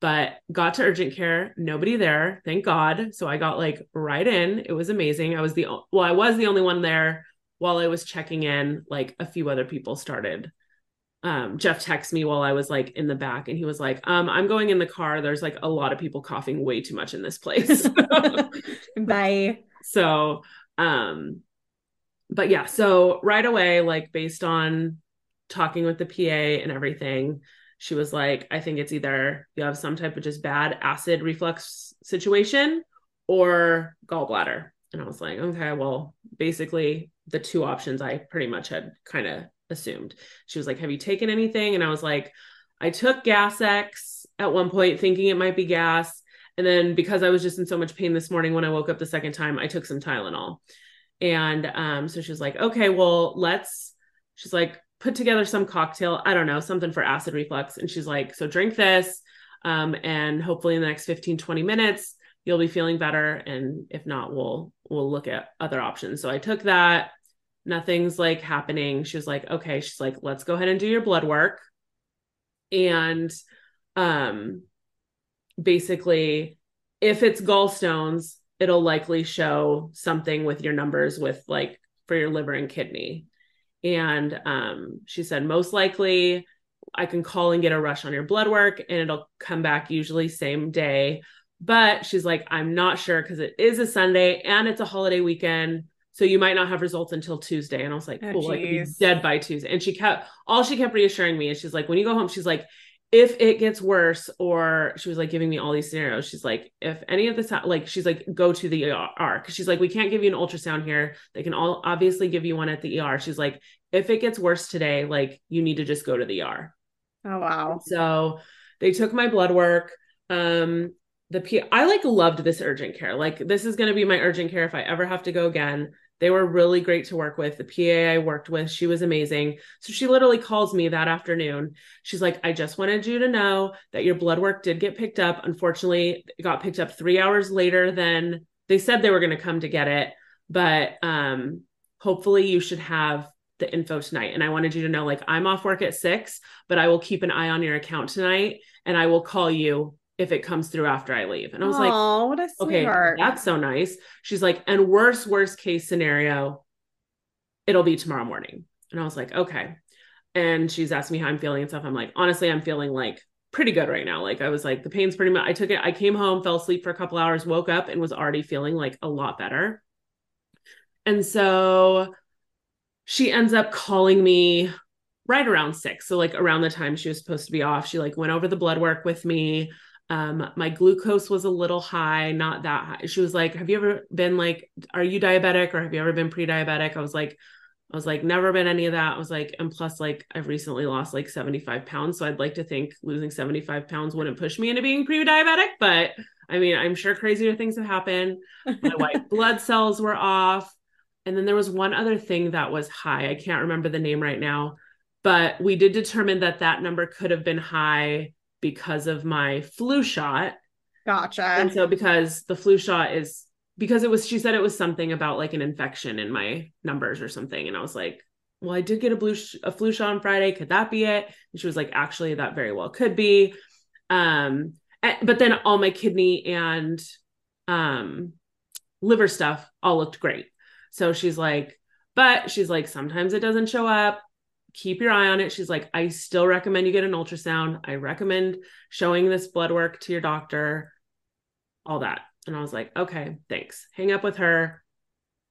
but got to urgent care nobody there thank god. So i got like right in. It was amazing. I was the well i was the only one there while i was checking in like a few other people started um, Jeff texted me while I was like in the back and he was like, um, I'm going in the car. There's like a lot of people coughing way too much in this place. Bye. So, um, but yeah, so right away, like based on talking with the PA and everything, she was like, I think it's either you have some type of just bad acid reflux situation or gallbladder. And I was like, okay, well, basically the two options I pretty much had kind of assumed. She was like, Have you taken anything? And I was like, I took Gas X at one point thinking it might be gas. And then because I was just in so much pain this morning when I woke up the second time, I took some Tylenol. And um, so she was like, okay, well, let's, she's like, put together some cocktail. I don't know, something for acid reflux. And she's like, so drink this. Um, and hopefully in the next 15, 20 minutes, you'll be feeling better. And if not, we'll, we'll look at other options. So I took that nothing's like happening. She was like, okay, she's like, let's go ahead and do your blood work. And um basically if it's gallstones, it'll likely show something with your numbers with like for your liver and kidney. And um she said most likely I can call and get a rush on your blood work and it'll come back usually same day. But she's like, I'm not sure because it is a Sunday and it's a holiday weekend so you might not have results until Tuesday. And I was like, oh, cool, could be dead by Tuesday. And she kept all she kept reassuring me is she's like, when you go home, she's like, if it gets worse, or she was like giving me all these scenarios. She's like, if any of this, like, she's like, go to the ER. Cause she's like, we can't give you an ultrasound here. They can all obviously give you one at the ER. She's like, if it gets worse today, like, you need to just go to the ER. Oh, wow. So they took my blood work. Um, the P I like loved this urgent care. Like, this is going to be my urgent care if I ever have to go again. They were really great to work with. The PA I worked with, she was amazing. So she literally calls me that afternoon. She's like, I just wanted you to know that your blood work did get picked up. Unfortunately, it got picked up three hours later than they said they were going to come to get it. But um, hopefully, you should have the info tonight. And I wanted you to know, like, I'm off work at six, but I will keep an eye on your account tonight and I will call you if it comes through after I leave. And I was Aww, like, Oh, what a sweetheart. Okay, that's so nice. She's like, and worst, worst case scenario, it'll be tomorrow morning. And I was like, okay. And she's asked me how I'm feeling and stuff. I'm like, honestly, I'm feeling like pretty good right now. Like I was like, the pain's pretty much, I took it, I came home, fell asleep for a couple hours, woke up and was already feeling like a lot better. And so she ends up calling me right around six. So like around the time she was supposed to be off, she like went over the blood work with me. Um, my glucose was a little high, not that high. She was like, Have you ever been like, are you diabetic or have you ever been pre-diabetic? I was like, I was like, never been any of that. I was like, and plus, like, I've recently lost like 75 pounds. So I'd like to think losing 75 pounds wouldn't push me into being pre diabetic. But I mean, I'm sure crazier things have happened. My white blood cells were off. And then there was one other thing that was high. I can't remember the name right now, but we did determine that that number could have been high because of my flu shot. Gotcha. And so because the flu shot is because it was she said it was something about like an infection in my numbers or something and I was like, "Well, I did get a blue sh- a flu shot on Friday. Could that be it?" And she was like, "Actually, that very well could be." Um and, but then all my kidney and um liver stuff all looked great. So she's like, but she's like, sometimes it doesn't show up keep your eye on it. She's like, I still recommend you get an ultrasound. I recommend showing this blood work to your doctor, all that. And I was like, okay, thanks. Hang up with her.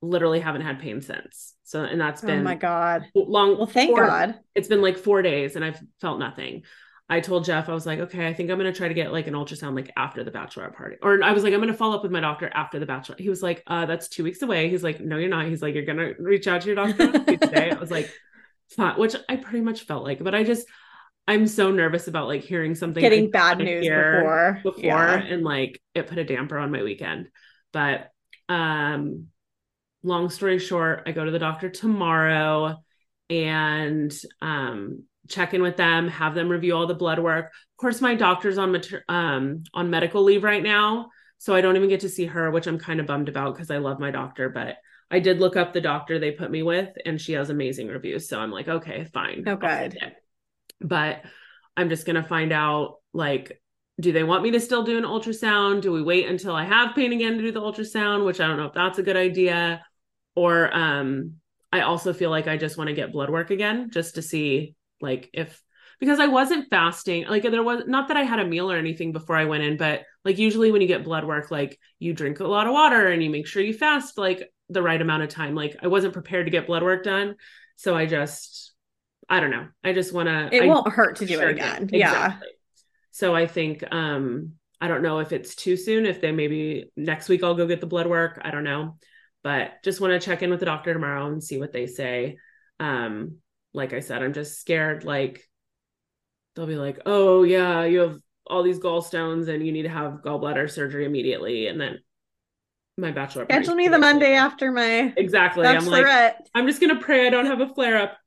Literally haven't had pain since. So, and that's been oh my God. long. Well, thank four- God. It's been like four days and I've felt nothing. I told Jeff, I was like, okay, I think I'm going to try to get like an ultrasound like after the bachelorette party. Or I was like, I'm going to follow up with my doctor after the bachelor. He was like, uh, that's two weeks away. He's like, no, you're not. He's like, you're going to reach out to your doctor today. I was like, not, which I pretty much felt like, but I just, I'm so nervous about like hearing something Getting bad news before. before Yeah. and like it put a damper on my weekend. But um long story short, I go to the doctor tomorrow and um check in with them, have them review all the blood work. Of course, my doctor's on mater- um on medical leave right now, so I don't even get to see her, which I'm kind of bummed about because I love my doctor, but I did look up the doctor they put me with and she has amazing reviews, so I'm like, okay, fine. Oh, good. But I'm just going to find out like do they want me to still do an ultrasound? Do we wait until I have pain again to do the ultrasound, which I don't know if that's a good idea or um I also feel like I just want to get blood work again just to see like if because I wasn't fasting like there was not that I had a meal or anything before I went in but like usually when you get blood work like you drink a lot of water and you make sure you fast like the right amount of time like I wasn't prepared to get blood work done so I just I don't know I just want to It I won't hurt to do Sure it again. Yeah. So I think um I don't know if it's too soon if they maybe next week I'll go get the blood work, I don't know. But just want to check in with the doctor tomorrow and see what they say. Um like I said, I'm just scared like they'll be like, "Oh yeah, you have all these gallstones and you need to have gallbladder surgery immediately." And then my bachelor party's Schedule me the Monday after my Exactly. I'm like. I'm just gonna pray I don't have a flare up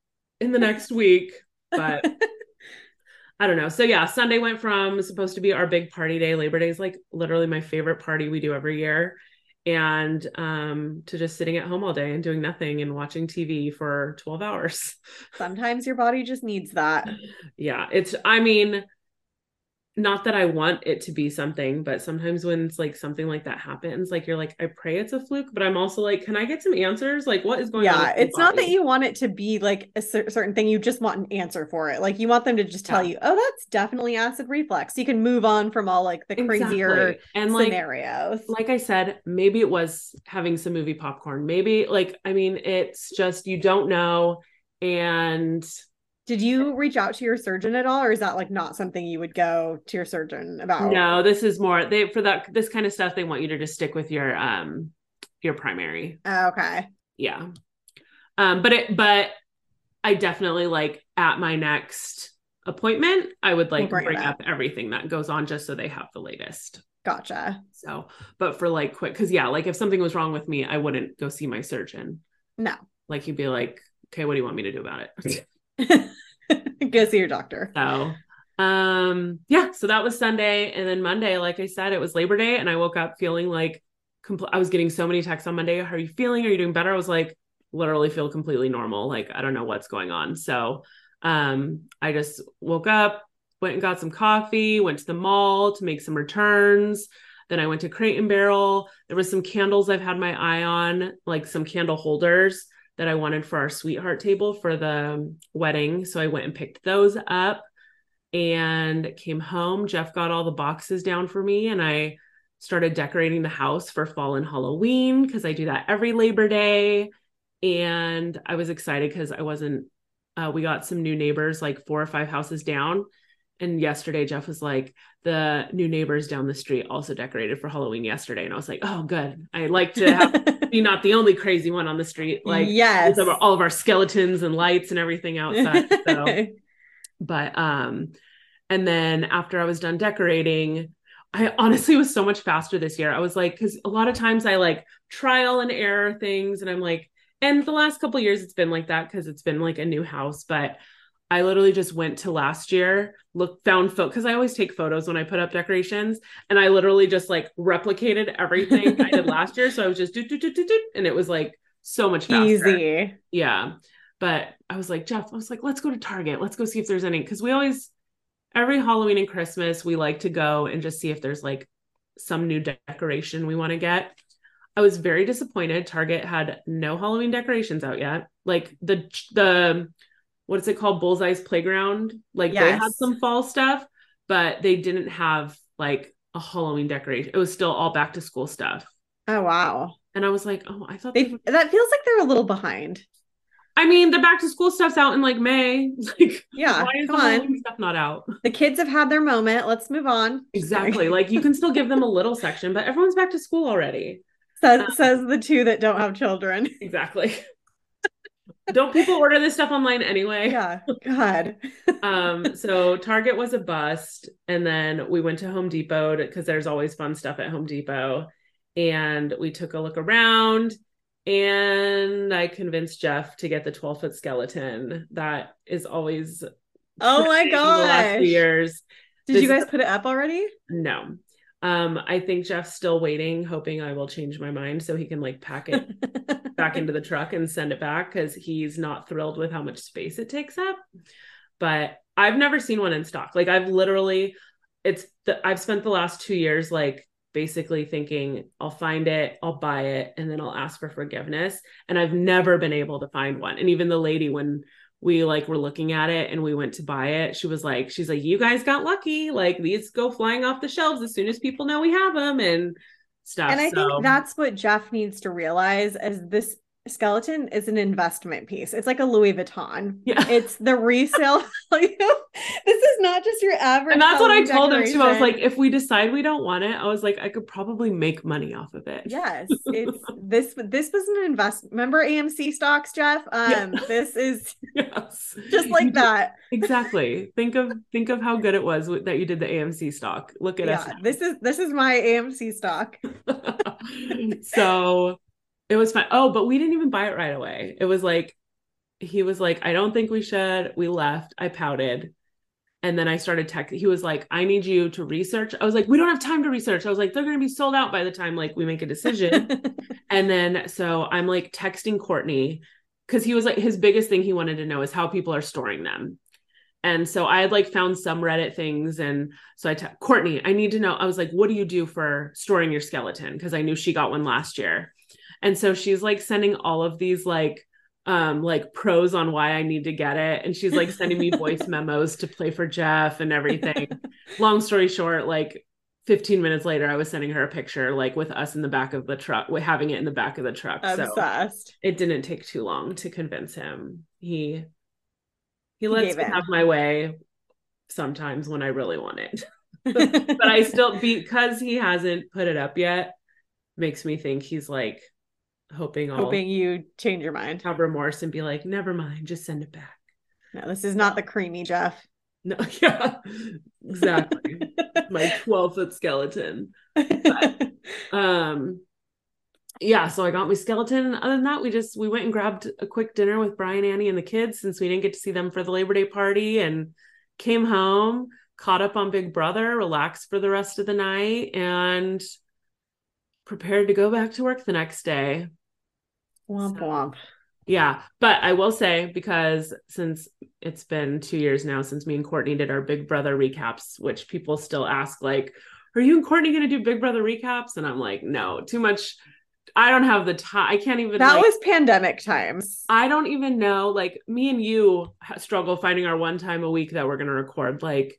in the next week. But I don't know. So yeah, Sunday went from supposed to be our big party day. Labor Day is like literally my favorite party we do every year. And um to just sitting at home all day and doing nothing and watching TV for 12 hours. Sometimes your body just needs that. yeah, it's I mean, not that I want it to be something, but sometimes when it's like something like that happens, like you're like, I pray it's a fluke, but I'm also like, can I get some answers? Like, what is going on? Yeah, with my it's not that you want it to be like a cer- certain thing. You just want an answer for it. Like you want them to just tell Yeah. you, "Oh, that's definitely acid reflux." You can move on from all like the crazier Exactly. and like scenarios. like I said, maybe it was having some movie popcorn. Maybe like I mean, it's just you don't know. And Did you reach out to your surgeon at all, or is that like not something you would go to your surgeon about? no, this is more they for that this kind of stuff. They want you to just stick with your um your primary. Oh, okay. Yeah. Um, but it but I definitely like at my next appointment, I would like bring bring, up everything that goes on just so they have the latest. Gotcha. So, but for like quick, because yeah, like if something was wrong with me, I wouldn't go see my surgeon. No. Like he'd be like, okay, what do you want me to do about it? go see your doctor. So, um, yeah, so that was Sunday. And then Monday, like I said, it was Labor Day. And I woke up feeling like compl- I was getting so many texts on Monday. How are you feeling? Are you doing better? I was like, literally feel completely normal. Like, I don't know what's going on. So, um, I just woke up, went and got some coffee, went to the mall to make some returns. Then I went to Crate and Barrel. There was some candles I've had my eye on, like some candle holders that I wanted for our sweetheart table for the wedding. So I went and picked those up and came home. Jeff got all the boxes down for me and I started decorating the house for fall and Halloween because I do that every Labor Day. And I was excited because I wasn't, uh, we got some new neighbors like four or five houses down. And yesterday, Jeff was like, the new neighbors down the street also decorated for Halloween yesterday. And I was like, oh, good. I like to have be not the only crazy one on the street. Like, yes. all of our skeletons and lights and everything outside. So, but um, and then after I was done decorating, I honestly was so much faster this year. I was like, because a lot of times I like trial and error things, and I'm like, and the last couple years it's been like that because it's been like a new house, but. I literally just went to last year, look, found photo because I always take photos when I put up decorations, and I literally just like replicated everything I did last year. So I was just do do do do do, and it was like so much faster. Easy. Yeah. But I was like, Jeff, I was like, let's go to Target. Let's go see if there's any. Cause we always, every Halloween and Christmas, we like to go and just see if there's like some new decoration we want to get. I was very disappointed. Target had no Halloween decorations out yet. Like the, the, what is it called? Bullseye's Playground. Like yes. they had some fall stuff, but they didn't have like a Halloween decoration. It was still all back to school stuff. Oh wow. And I was like, oh, I thought they, they that feels like they're a little behind. I mean, the back to school stuff's out in like May. Like, yeah, why is the Halloween stuff not out? The kids have had their moment. Let's move on. Exactly. like you can still give them a little section, but everyone's back to school already. Says um, says the two that don't have children. Exactly. don't people order this stuff online anyway? Yeah. God. um, so Target was a bust. And then we went to Home Depot because there's always fun stuff at Home Depot. And we took a look around and I convinced Jeff to get the 12 foot skeleton. That is always oh my god years. Did this, you guys put it up already? No. Um, I think Jeff's still waiting, hoping I will change my mind so he can like pack it back into the truck and send it back because he's not thrilled with how much space it takes up. But I've never seen one in stock. Like I've literally, it's the I've spent the last two years like basically thinking I'll find it, I'll buy it, and then I'll ask for forgiveness. And I've never been able to find one. And even the lady, when we like were looking at it and we went to buy it, she was like, she's like, you guys got lucky. Like these go flying off the shelves as soon as people know we have them and stuff. And I so. think that's what Jeff needs to realize as this skeleton is an investment piece. It's like a Louis Vuitton. Yeah. It's the resale value. this is not just your average. And that's what I told him too. I was like, if we decide we don't want it, I was like, I could probably make money off of it. Yes. It's this this was an investment. Remember AMC stocks, Jeff? Um, yeah. this is yes. just like that. exactly. Think of think of how good it was that you did the AMC stock. Look at yeah, us. This is this is my AMC stock. so it was fine. Oh, but we didn't even buy it right away. It was like he was like, I don't think we should. We left. I pouted. And then I started tech. He was like, I need you to research. I was like, we don't have time to research. I was like, they're gonna be sold out by the time like we make a decision. and then so I'm like texting Courtney because he was like his biggest thing he wanted to know is how people are storing them. And so I had like found some Reddit things. And so I t- Courtney, I need to know. I was like, what do you do for storing your skeleton? Because I knew she got one last year. And so she's like sending all of these like um like pros on why I need to get it and she's like sending me voice memos to play for Jeff and everything. Long story short, like 15 minutes later I was sending her a picture like with us in the back of the truck, with having it in the back of the truck. Obsessed. So it didn't take too long to convince him. He he lets me have my way sometimes when I really want it. but I still because he hasn't put it up yet makes me think he's like hoping I'll hoping you change your mind. Have remorse and be like, never mind, just send it back. No, this is not the creamy Jeff. No, yeah, exactly. My 12 foot skeleton. But, um, yeah, so I got my skeleton. Other than that, we just we went and grabbed a quick dinner with Brian, Annie, and the kids since we didn't get to see them for the Labor Day party, and came home, caught up on Big Brother, relaxed for the rest of the night, and prepared to go back to work the next day. Womp so, womp. Yeah. But I will say, because since it's been two years now since me and Courtney did our Big Brother recaps, which people still ask, like, are you and Courtney going to do Big Brother recaps? And I'm like, no, too much. I don't have the time. I can't even. That like, was pandemic times. I don't even know. Like, me and you struggle finding our one time a week that we're going to record. Like,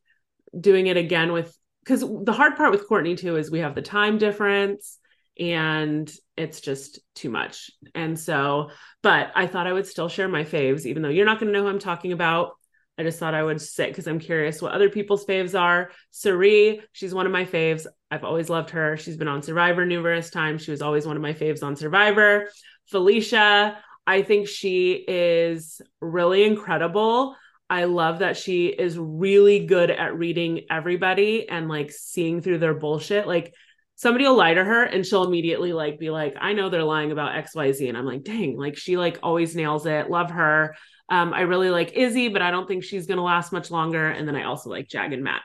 doing it again with, because the hard part with Courtney too is we have the time difference and it's just too much. And so, but I thought I would still share my faves, even though you're not going to know who I'm talking about. I just thought I would sit because I'm curious what other people's faves are. Cirie, she's one of my faves. I've always loved her. She's been on Survivor numerous times. She was always one of my faves on Survivor. Felicia, I think she is really incredible. I love that she is really good at reading everybody and like seeing through their bullshit. Like somebody will lie to her and she'll immediately like be like, I know they're lying about XYZ. And I'm like, dang, like she like always nails it. Love her. Um, I really like Izzy, but I don't think she's gonna last much longer. And then I also like Jag and Matt.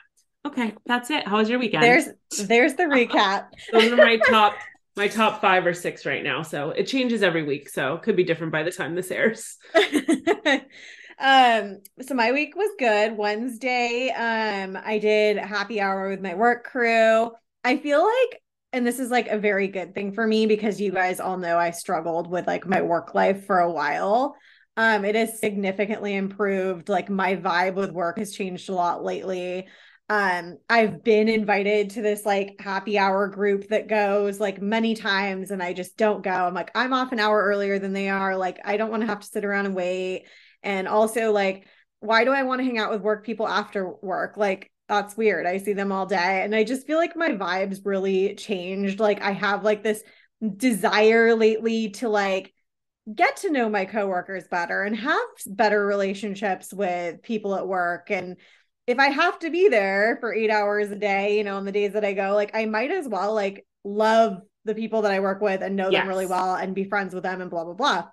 Okay, that's it. How was your weekend? There's there's the recap. Those are my top my top five or six right now. So it changes every week. So it could be different by the time this airs. um so my week was good wednesday um i did happy hour with my work crew i feel like and this is like a very good thing for me because you guys all know I struggled with like my work life for a while. Um, it has significantly improved. Like my vibe with work has changed a lot lately. Um, I've been invited to this like happy hour group that goes like many times and I just don't go. I'm like, I'm off an hour earlier than they are. Like, I don't want to have to sit around and wait. And also, like, why do I want to hang out with work people after work? Like, that's weird. I see them all day. And I just feel like my vibes really changed. Like, I have like this desire lately to like get to know my coworkers better and have better relationships with people at work and if i have to be there for 8 hours a day you know on the days that i go like i might as well like love the people that i work with and know yes. them really well and be friends with them and blah blah blah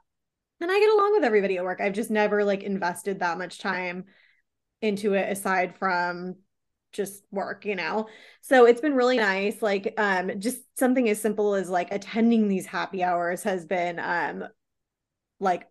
and i get along with everybody at work i've just never like invested that much time into it aside from just work you know? So it's been really nice like um just something as simple as like attending these happy hours has been um like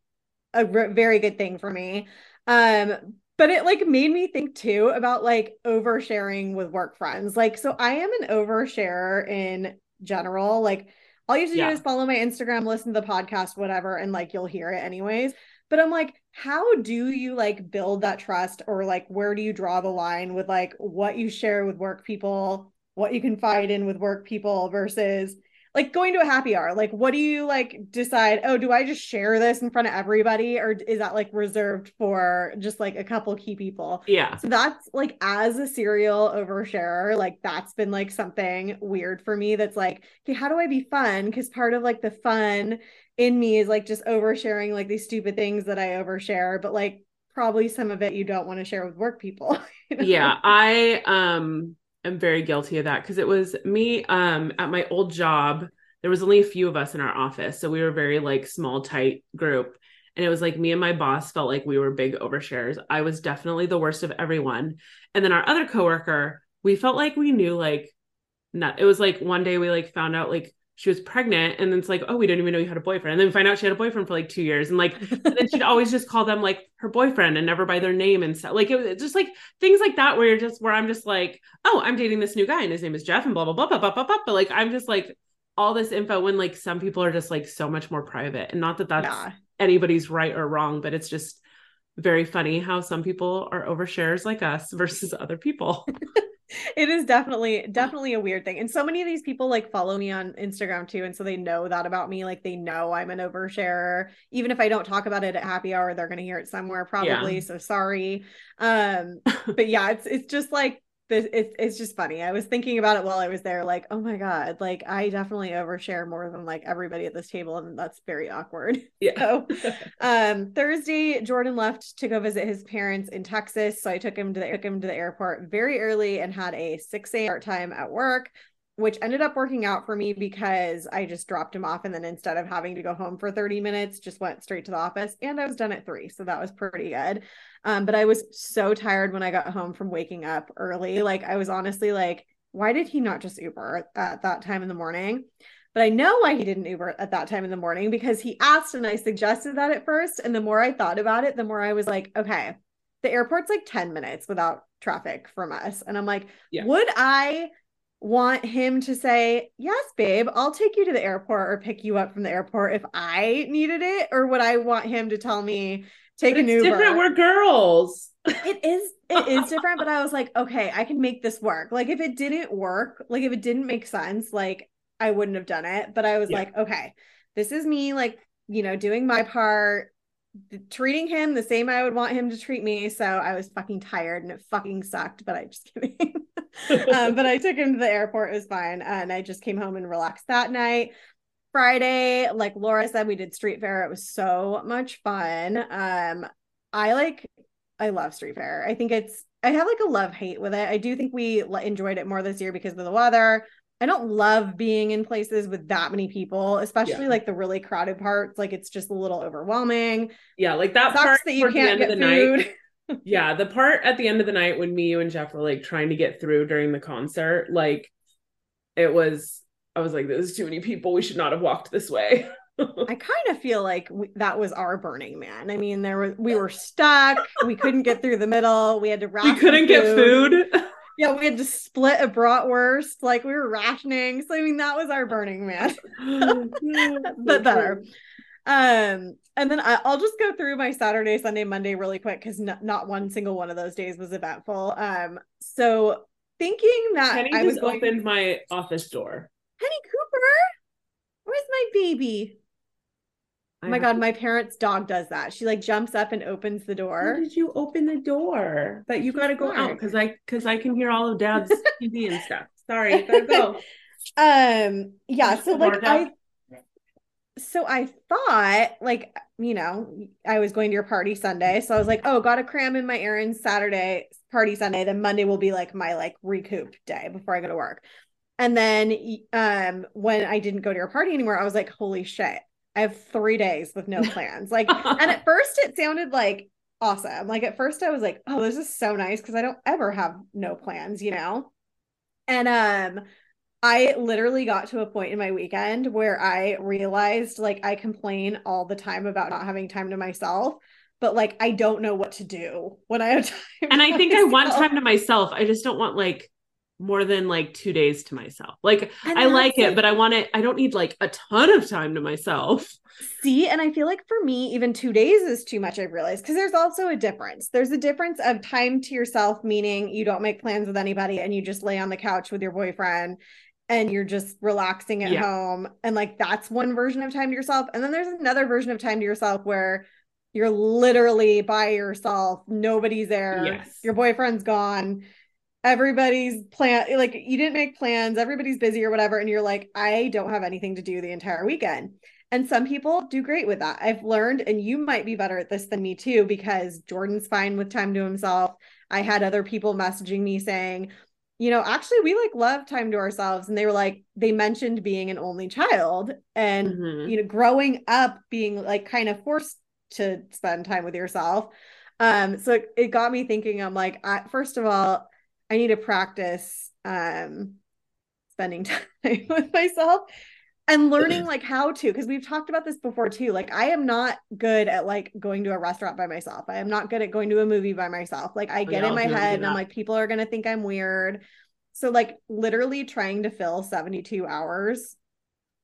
a very good thing for me. Um but it like made me think too about like oversharing with work friends. Like so i am an oversharer in general. Like all you have to yeah. do is follow my instagram listen to the podcast whatever and like you'll hear it anyways but i'm like how do you like build that trust or like where do you draw the line with like what you share with work people what you confide in with work people versus like going to a happy hour? Like what do you like decide oh do i just share this in front of everybody? Or is that like reserved for just like a couple key people? Yeah. So that's like as a serial oversharer like that's been like something weird for me that's like okay how do i be fun? Because part of like the fun in me is like just oversharing like these stupid things that i overshare but like probably some of it you don't want to share with work people you know? yeah i um am very guilty of that because it was me um at my old job there was only a few of us in our office so we were very like small tight group and it was like me and my boss felt like we were big overshares i was definitely the worst of everyone and then our other coworker we felt like we knew like not it was like one day we like found out like she was pregnant and then it's like oh we didn't even know you had a boyfriend and then we find out she had a boyfriend for like two years and like and then she'd always just call them like her boyfriend and never by their name and stuff like it was just like things like that where you're just where i'm just like oh i'm dating this new guy and his name is jeff and blah blah blah blah blah blah, blah. but like i'm just like all this info when like some people are just like so much more private and not that that's yeah. anybody's right or wrong but it's just very funny how some people are overshares like us versus other people it is definitely definitely a weird thing and so many of these people like follow me on instagram too and so they know that about me like they know i'm an oversharer. Even if i don't talk about it at happy hour they're going to hear it somewhere probably yeah. so sorry. Um but yeah it's it's just like it's it's just funny. I was thinking about it while I was there, like, oh my God, like I definitely overshare more than like everybody at this table, and that's very awkward. Yeah. So um Thursday, Jordan left to go visit his parents in Texas. So I took him to the took him to the airport very early and had a 6 a.m. start time at work which ended up working out for me because I just dropped him off and then instead of having to go home for 30 minutes, just went straight to the office and I was done at three. So that was pretty good. Um, but I was so tired when I got home from waking up early. Like I was honestly like, why did he not just Uber at that time in the morning? But I know why he didn't Uber at that time in the morning because he asked and I suggested that at first. And the more I thought about it, the more I was like, okay, the airport's like 10 minutes without traffic from us. And I'm like, yeah. would I want him to say, Yes, babe, I'll take you to the airport or pick you up from the airport if I needed it? Or would I want him to tell me, Take but an Uber? Different. We're girls. It is, it is different, but I was like, Okay, I can make this work. Like, if it didn't work, like, if it didn't make sense, like, I wouldn't have done it. But I was yeah. like, Okay, this is me, like, you know, doing my part treating him the same I would want him to treat me. So I was fucking tired and it fucking sucked, but I just kidding. um, but I took him to the airport. It was fine. And I just came home and relaxed that night. Friday, like Laura said, we did street fair. It was so much fun. Um, I like, I love street fair. I think it's, I have like a love hate with it. I do think we enjoyed it more this year because of the weather. I don't love being in places with that many people, especially yeah. like the really crowded parts. Like it's just a little overwhelming. Yeah, like that Sucks part that you can't get food. Night, yeah, the part at the end of the night when me, you, and Jeff were like trying to get through during the concert, like it was. I was like, "There's too many people. We should not have walked this way." I kind of feel like we, that was our Burning Man. I mean, there was we were stuck. we couldn't get through the middle. We had to. We couldn't get food yeah, we had to split a bratwurst. Like we were rationing. So I mean, that was our Burning Man, oh, but better. Um, and then I, will just go through my Saturday, Sunday, Monday really quick because not, not one single one of those days was eventful. Um, so thinking that Penny I just was going opened my office door. Penny Cooper, where's my baby? Oh my god, my parents' dog does that. She like jumps up and opens the door. How did you open the door? But you got to go out because I because I can hear all of Dad's TV and stuff. Sorry, gotta go. um, yeah. So like I, so I thought like you know I was going to your party Sunday, so I was like, oh, got to cram in my errands Saturday, party Sunday. Then Monday will be like my like recoup day before I go to work. And then um when I didn't go to your party anymore, I was like, holy shit I have three days with no plans. Like, and at first it sounded like awesome. Like, at first I was like, oh, this is so nice because I don't ever have no plans, you know? And um, I literally got to a point in my weekend where I realized like I complain all the time about not having time to myself, but like I don't know what to do when I have time. And I think myself. I want time to myself. I just don't want like more than like two days to myself. Like and I like it, but I want it. I don't need like a ton of time to myself. See, and I feel like for me, even two days is too much. I've realized because there's also a difference. There's a difference of time to yourself, meaning you don't make plans with anybody and you just lay on the couch with your boyfriend and you're just relaxing at yeah. home. And like that's one version of time to yourself. And then there's another version of time to yourself where you're literally by yourself, nobody's there, yes. your boyfriend's gone everybody's plan like you didn't make plans everybody's busy or whatever and you're like i don't have anything to do the entire weekend and some people do great with that i've learned and you might be better at this than me too because jordan's fine with time to himself i had other people messaging me saying you know actually we like love time to ourselves and they were like they mentioned being an only child and mm-hmm. you know growing up being like kind of forced to spend time with yourself um so it, it got me thinking i'm like I, first of all I need to practice um spending time with myself and learning like how to because we've talked about this before too. Like i am not good at like going to a restaurant by myself. I am not good at going to a movie by myself. Like i get in my head and i'm like people are going to think i'm weird. So like literally trying to fill 72 hours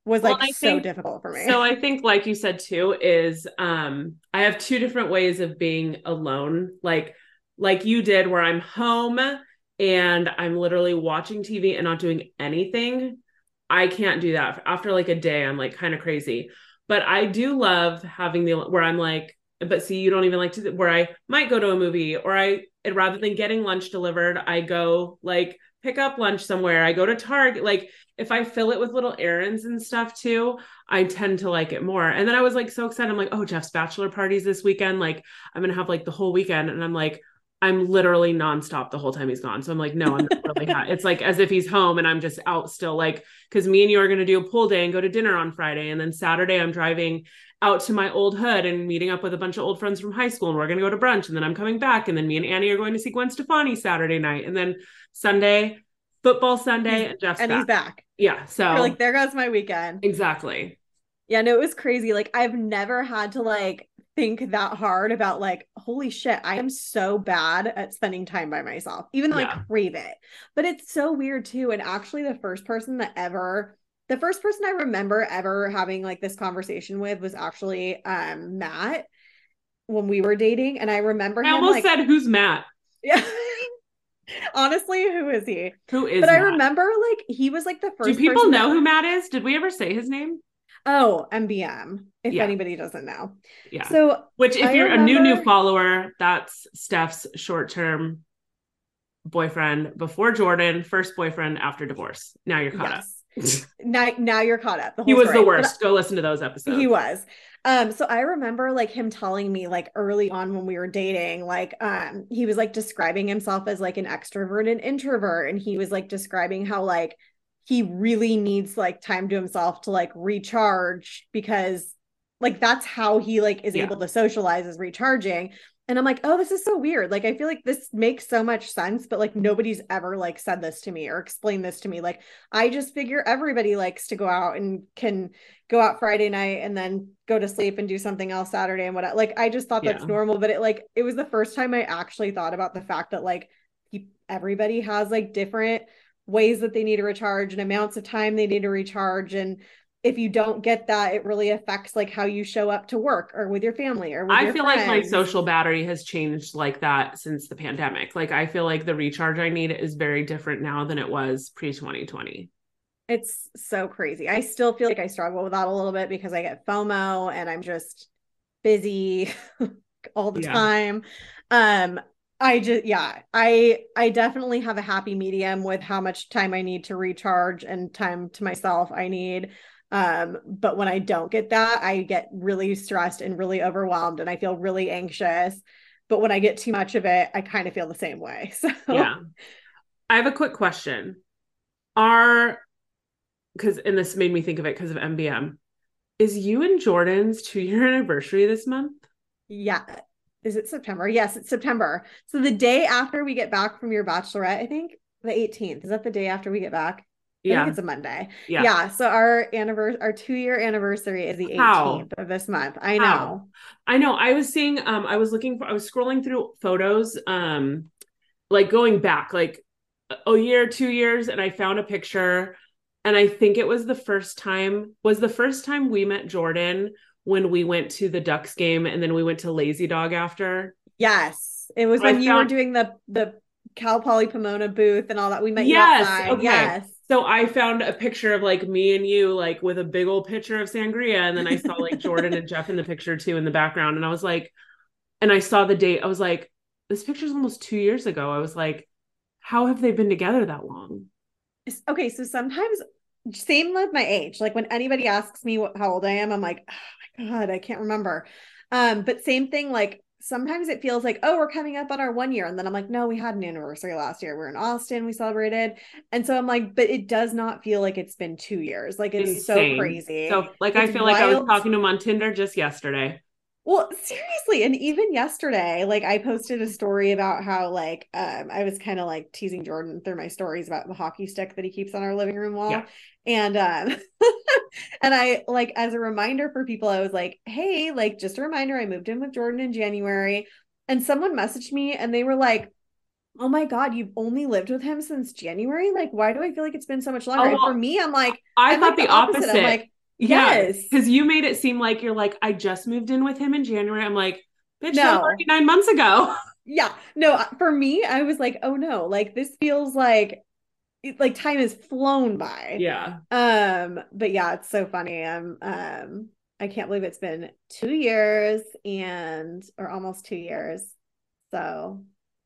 was like well, so think, difficult for me. so i think like you said too is um i have two different ways of being alone. Like like you did where i'm home and I'm literally watching TV and not doing anything, I can't do that. After like a day, I'm like kind of crazy. But I do love having the where I'm like, but see, you don't even like to where I might go to a movie or I rather than getting lunch delivered, I go like pick up lunch somewhere. I go to Target. Like if I fill it with little errands and stuff too, I tend to like it more. And then I was like so excited. I'm like, oh, Jeff's bachelor parties this weekend. Like I'm gonna have like the whole weekend. And I'm like, I'm literally nonstop the whole time he's gone. So I'm like, no, I'm not really It's like as if he's home and I'm just out still. Like, because me and you are going to do a pool day and go to dinner on Friday. And then Saturday, I'm driving out to my old hood and meeting up with a bunch of old friends from high school. And we're going to go to brunch. And then I'm coming back. And then me and Annie are going to see Gwen Stefani Saturday night. And then Sunday, football Sunday, he's, and Jeff's and back. he's back. Yeah. So You're like, there goes my weekend. Exactly. Yeah, no, it was crazy. Like I've never had to like think that hard about like holy shit i am so bad at spending time by myself even though yeah. i crave it. But it's so weird too. And actually the first person that ever the first person i remember ever having like this conversation with was actually um matt when we were dating. And i remember i him, almost like, said who's matt? Yeah. Honestly who is he? Who is but matt? i remember like he was like the first do people know who matt is? Did we ever say his name Oh, MBM. If yeah. anybody doesn't know. Yeah. So, which if I you're remember... a new new follower, that's Steph's short term boyfriend before Jordan, first boyfriend after divorce. Now you're caught yes. up. now, now you're caught up. he was story. the worst. But Go listen to those episodes. He was. Um, so I remember like him telling me like early on when we were dating, like um, he was like describing himself as like an extrovert and introvert, and he was like describing how like he really needs like time to himself to like recharge because like that's how he like is yeah. able to socialize is recharging and i'm like oh this is so weird like i feel like this makes so much sense but like nobody's ever like said this to me or explained this to me like i just figure everybody likes to go out and can go out friday night and then go to sleep and do something else saturday and what like i just thought that's yeah. normal but it like it was the first time i actually thought about the fact that like he, everybody has like different ways that they need to recharge and amounts of time they need to recharge and if you don't get that, it really affects like how you show up to work or with your family or with I feel like my social battery has changed like that since the pandemic. Like I feel like the recharge I need is very different now than it was pre 2020. It's so crazy. I still feel like I struggle with that a little bit because I get FOMO and I'm just busy all the Yeah. time. Um I just yeah, I I definitely have a happy medium with how much time I need to recharge and time to myself I need. Um but when I don't get that, I get really stressed and really overwhelmed and I feel really anxious. But when I get too much of it, I kind of feel the same way. So Yeah. I have a quick question. Are because and this made me think of it because of MBM. Is you and Jordan's two year anniversary this month? Yeah. Is it September? Yes, it's September. So the day after we get back from your bachelorette, I think the 18th. Is that the day after we get back? I Yeah. think it's a Monday. Yeah. Yeah. So our anniversary, our two year anniversary is the 18th How? of this month. I How? know. I know. I was seeing um I was looking for I was scrolling through photos um like going back like a- year, 2 years and I found a picture and I think it was the first time was the first time we met Jordan when we went to the Ducks game and then we went to Lazy Dog after. Yes. It was I when you were doing the the Cal Poly Pomona booth and all that. We met Yes, okay. Yes. So I found a picture of like me and you like with a big old picture of sangria and then I saw like Jordan and Jeff in the picture too in the background and I was like and I saw the date I was like this picture's almost 2 years ago. I was like how have they been together that long? Okay, so sometimes same with my age. Like when anybody asks me what, how old I am, I'm like, oh my god, I can't remember. Um, but same thing. Like sometimes it feels like, oh, we're coming up on our one year, and then I'm like, no, we had an anniversary last year. We are in Austin, we celebrated, and so I'm like, but it does not feel like it's been two years. Like it's Insane. so crazy. So like I It's feel like I was talking to him on Tinder just yesterday. Well, seriously, and even yesterday, like I posted a story about how like um I was kind of like teasing Jordan through my stories about the hockey stick that he keeps on our living room wall. Yeah. And um and I like as a reminder for people, I was like, hey, like just a reminder, I moved in with Jordan in January. And someone messaged me and they were like, Oh my God, you've only lived with him since January? Like, why do I feel like it's been so much longer? Oh, and for me, I'm like, I I'm thought like the opposite. I'm like, yes. because you made it seem like you're like I just moved in with him in January. I'm like, bitch, No. nine months ago. yeah no for me i was like oh no like this feels like like time has flown by yeah. um but yeah it's so funny I'm um i can't believe it's been two years and or almost two years so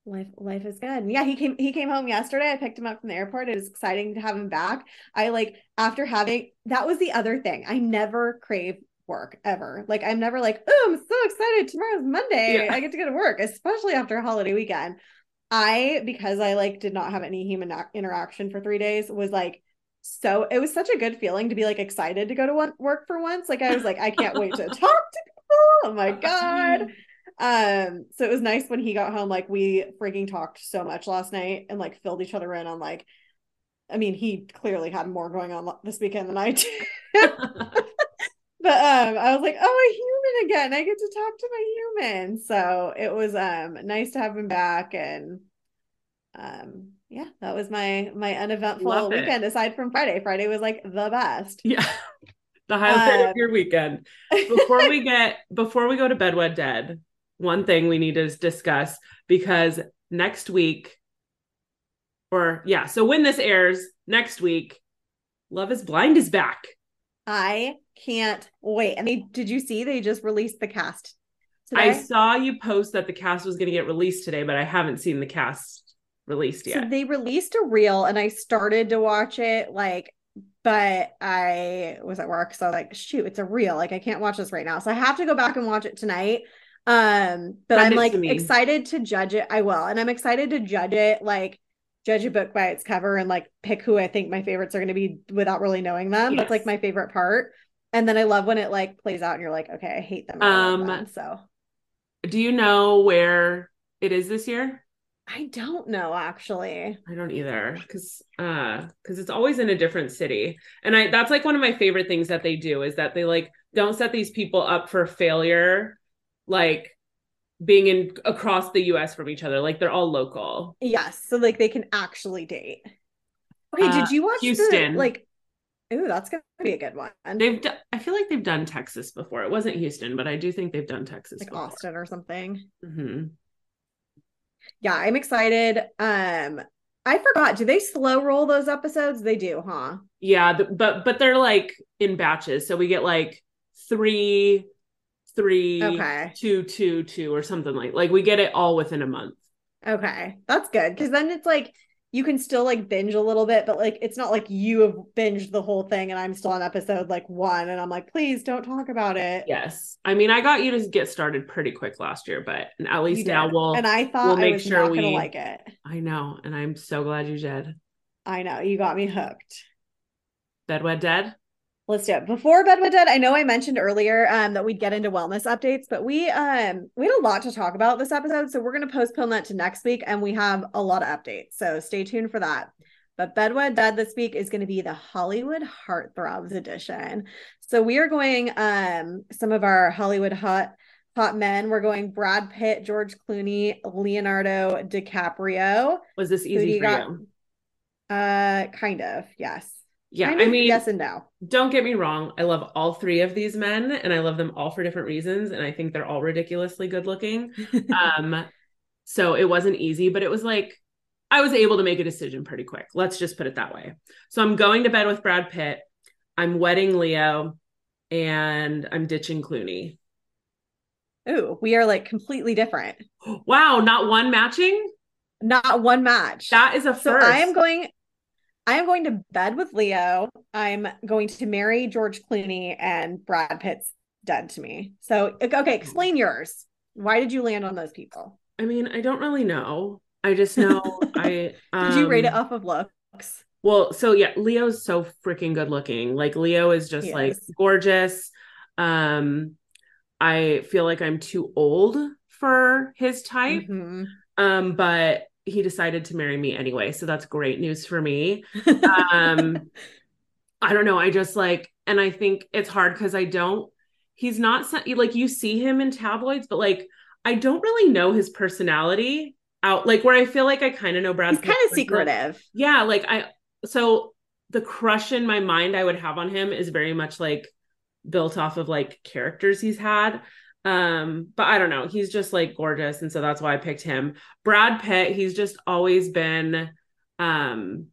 life life is good. Yeah he came he came home yesterday. I picked him up from the airport. It was exciting to have him back. I like after having that was the other thing. I never crave work ever. Like i'm never like oh i'm so excited. Tomorrow's monday. Yeah. i get to go to work especially after a holiday weekend. I because i like did not have any human interaction for three days was like so it was such a good feeling to be like excited to go to one, work for once. Like i was like i can't wait to talk to people. Oh my god mm-hmm. Um so it was nice when he got home like we freaking talked so much last night and like filled each other in on like i mean he clearly had more going on this weekend than i did but um i was like oh a human again i get to talk to my human so it was um nice to have him back and um yeah that was my my uneventful Love it. weekend aside from friday friday was like the best Yeah. The highlight Um, of your weekend. Before we get before we go to bed wed dead, one thing we need to discuss because next week or yeah, so when this airs next week, Love is Blind is back. i can't wait. And they did you see they just released the cast I saw you post that the cast was going to get released today, but I haven't seen the cast released yet. So they released a reel and I started to watch it like but I was at work so I was like shoot it's a reel. Like I can't watch this right now. So I have to go back and watch it tonight um but Send I'm like to excited to judge it. I will. And I'm excited to judge it like judge a book by its cover and like pick who I think my favorites are going to be without really knowing them. That's like my favorite part. And then I love when it like plays out and you're like okay I hate them, or I love Um, them. so. Do you know where it is this year? I don't know actually. I don't either cuz uh cuz it's always in a different city. And I that's like one of my favorite things that they do is that they like don't set these people up for failure like being in across the US from each other. Like they're all local. Yes, so like they can actually date. Okay, Uh, did you watch Houston. the like Ooh, that's gonna be a good one. They've d- I feel like they've done Texas before. It wasn't Houston, but I do think they've done Texas like before. Austin or something. hmm Yeah, I'm excited. Um, I forgot. Do they slow roll those episodes? They do, huh? Yeah, but but they're like in batches. So we get like three, three, Okay. two, two, two, or something like like we get it all within a month. Okay, that's good because then it's like you can still like binge a little bit, but like it's not like you have binged the whole thing and I'm still on episode like one and I'm like, please don't talk about it. Yes, I mean I got you to get started pretty quick last year, but at least now we'll. and I thought we'll I make was sure not we- like it. I know, and I'm so glad you did. I know you got me hooked. Bedwed Dead. Let's do it. Before Bed with Dead, I know I mentioned earlier um, that we'd get into wellness updates, but we um we had a lot to talk about this episode, so we're gonna postpone that to next week, and we have a lot of updates. So stay tuned for that. But Bedwed Dead this week is going to be the Hollywood Heartthrobs edition. So we are going um some of our Hollywood hot hot men. We're going Brad Pitt, George Clooney, Leonardo DiCaprio. Was this Who easy you for got? you? Uh, kind of yes. Yeah, Kind I mean, yes and no. don't get me wrong. I love all three of these men, and I love them all for different reasons, and I think they're all ridiculously good looking. um so it wasn't easy but it was like i was able to make a decision pretty quick let's just put it that way so i'm going to bed with brad pitt i'm wedding leo and i'm ditching clooney Ooh, we are like completely different. wow not one matching Not one match. that is a first. so I am going I am going to bed with Leo. I'm going to marry George Clooney and Brad Pitt's dead to me. So okay, explain yours. Why did you land on those people? i mean i don't really know i just know i Did you rate it um, off of looks? Well, so yeah, Leo's so freaking good looking. Like Leo is just like gorgeous. Um I feel like I'm too old for his type. Mhm. Um but he decided to marry me anyway, so that's great news for me. Um I don't know, I just like and I think it's hard cuz I don't he's not like you see him in tabloids, but like I don't really know his personality out like where I feel like I kind of know Brad He's kind of secretive. yeah like i so the crush in my mind i would have on him is very much like built off of like characters he's had um but i don't know. He's just like gorgeous and so that's why i picked him. Brad pitt he's just always been um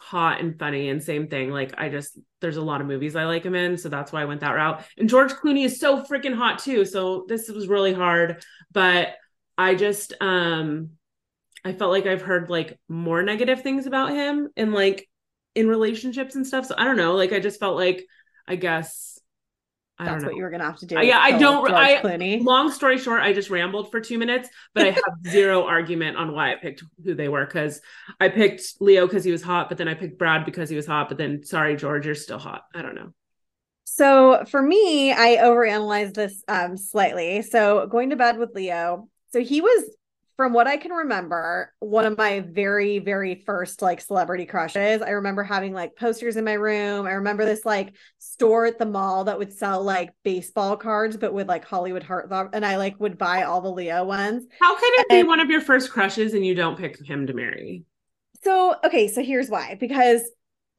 hot and funny and same thing. Like i just there's a lot of movies i like him in so that's why i went that route. And george clooney is so freaking hot too so this was really hard. But i just um I felt like I've heard like more negative things about him and like in relationships and stuff. So I don't know. Like I just felt like I guess I That's know. what you were gonna have to do. Yeah, I don't- I- Long story short, I just rambled for two minutes, but I have zero argument on why I picked who they were because I picked Leo because he was hot, but then I picked Brad because he was hot, but then sorry, George, you're still hot. I don't know. So for me, I overanalyzed this um slightly. So going to bed with Leo. So he was, from what I can remember, one of my very, very first like celebrity crushes. I remember having like posters in my room. I remember this like store at the mall that would sell like baseball cards, but with like Hollywood heartthrob, and I like would buy all the Leo ones. How can it be one of your first crushes and you don't pick him to marry? So, okay, so here's why. Because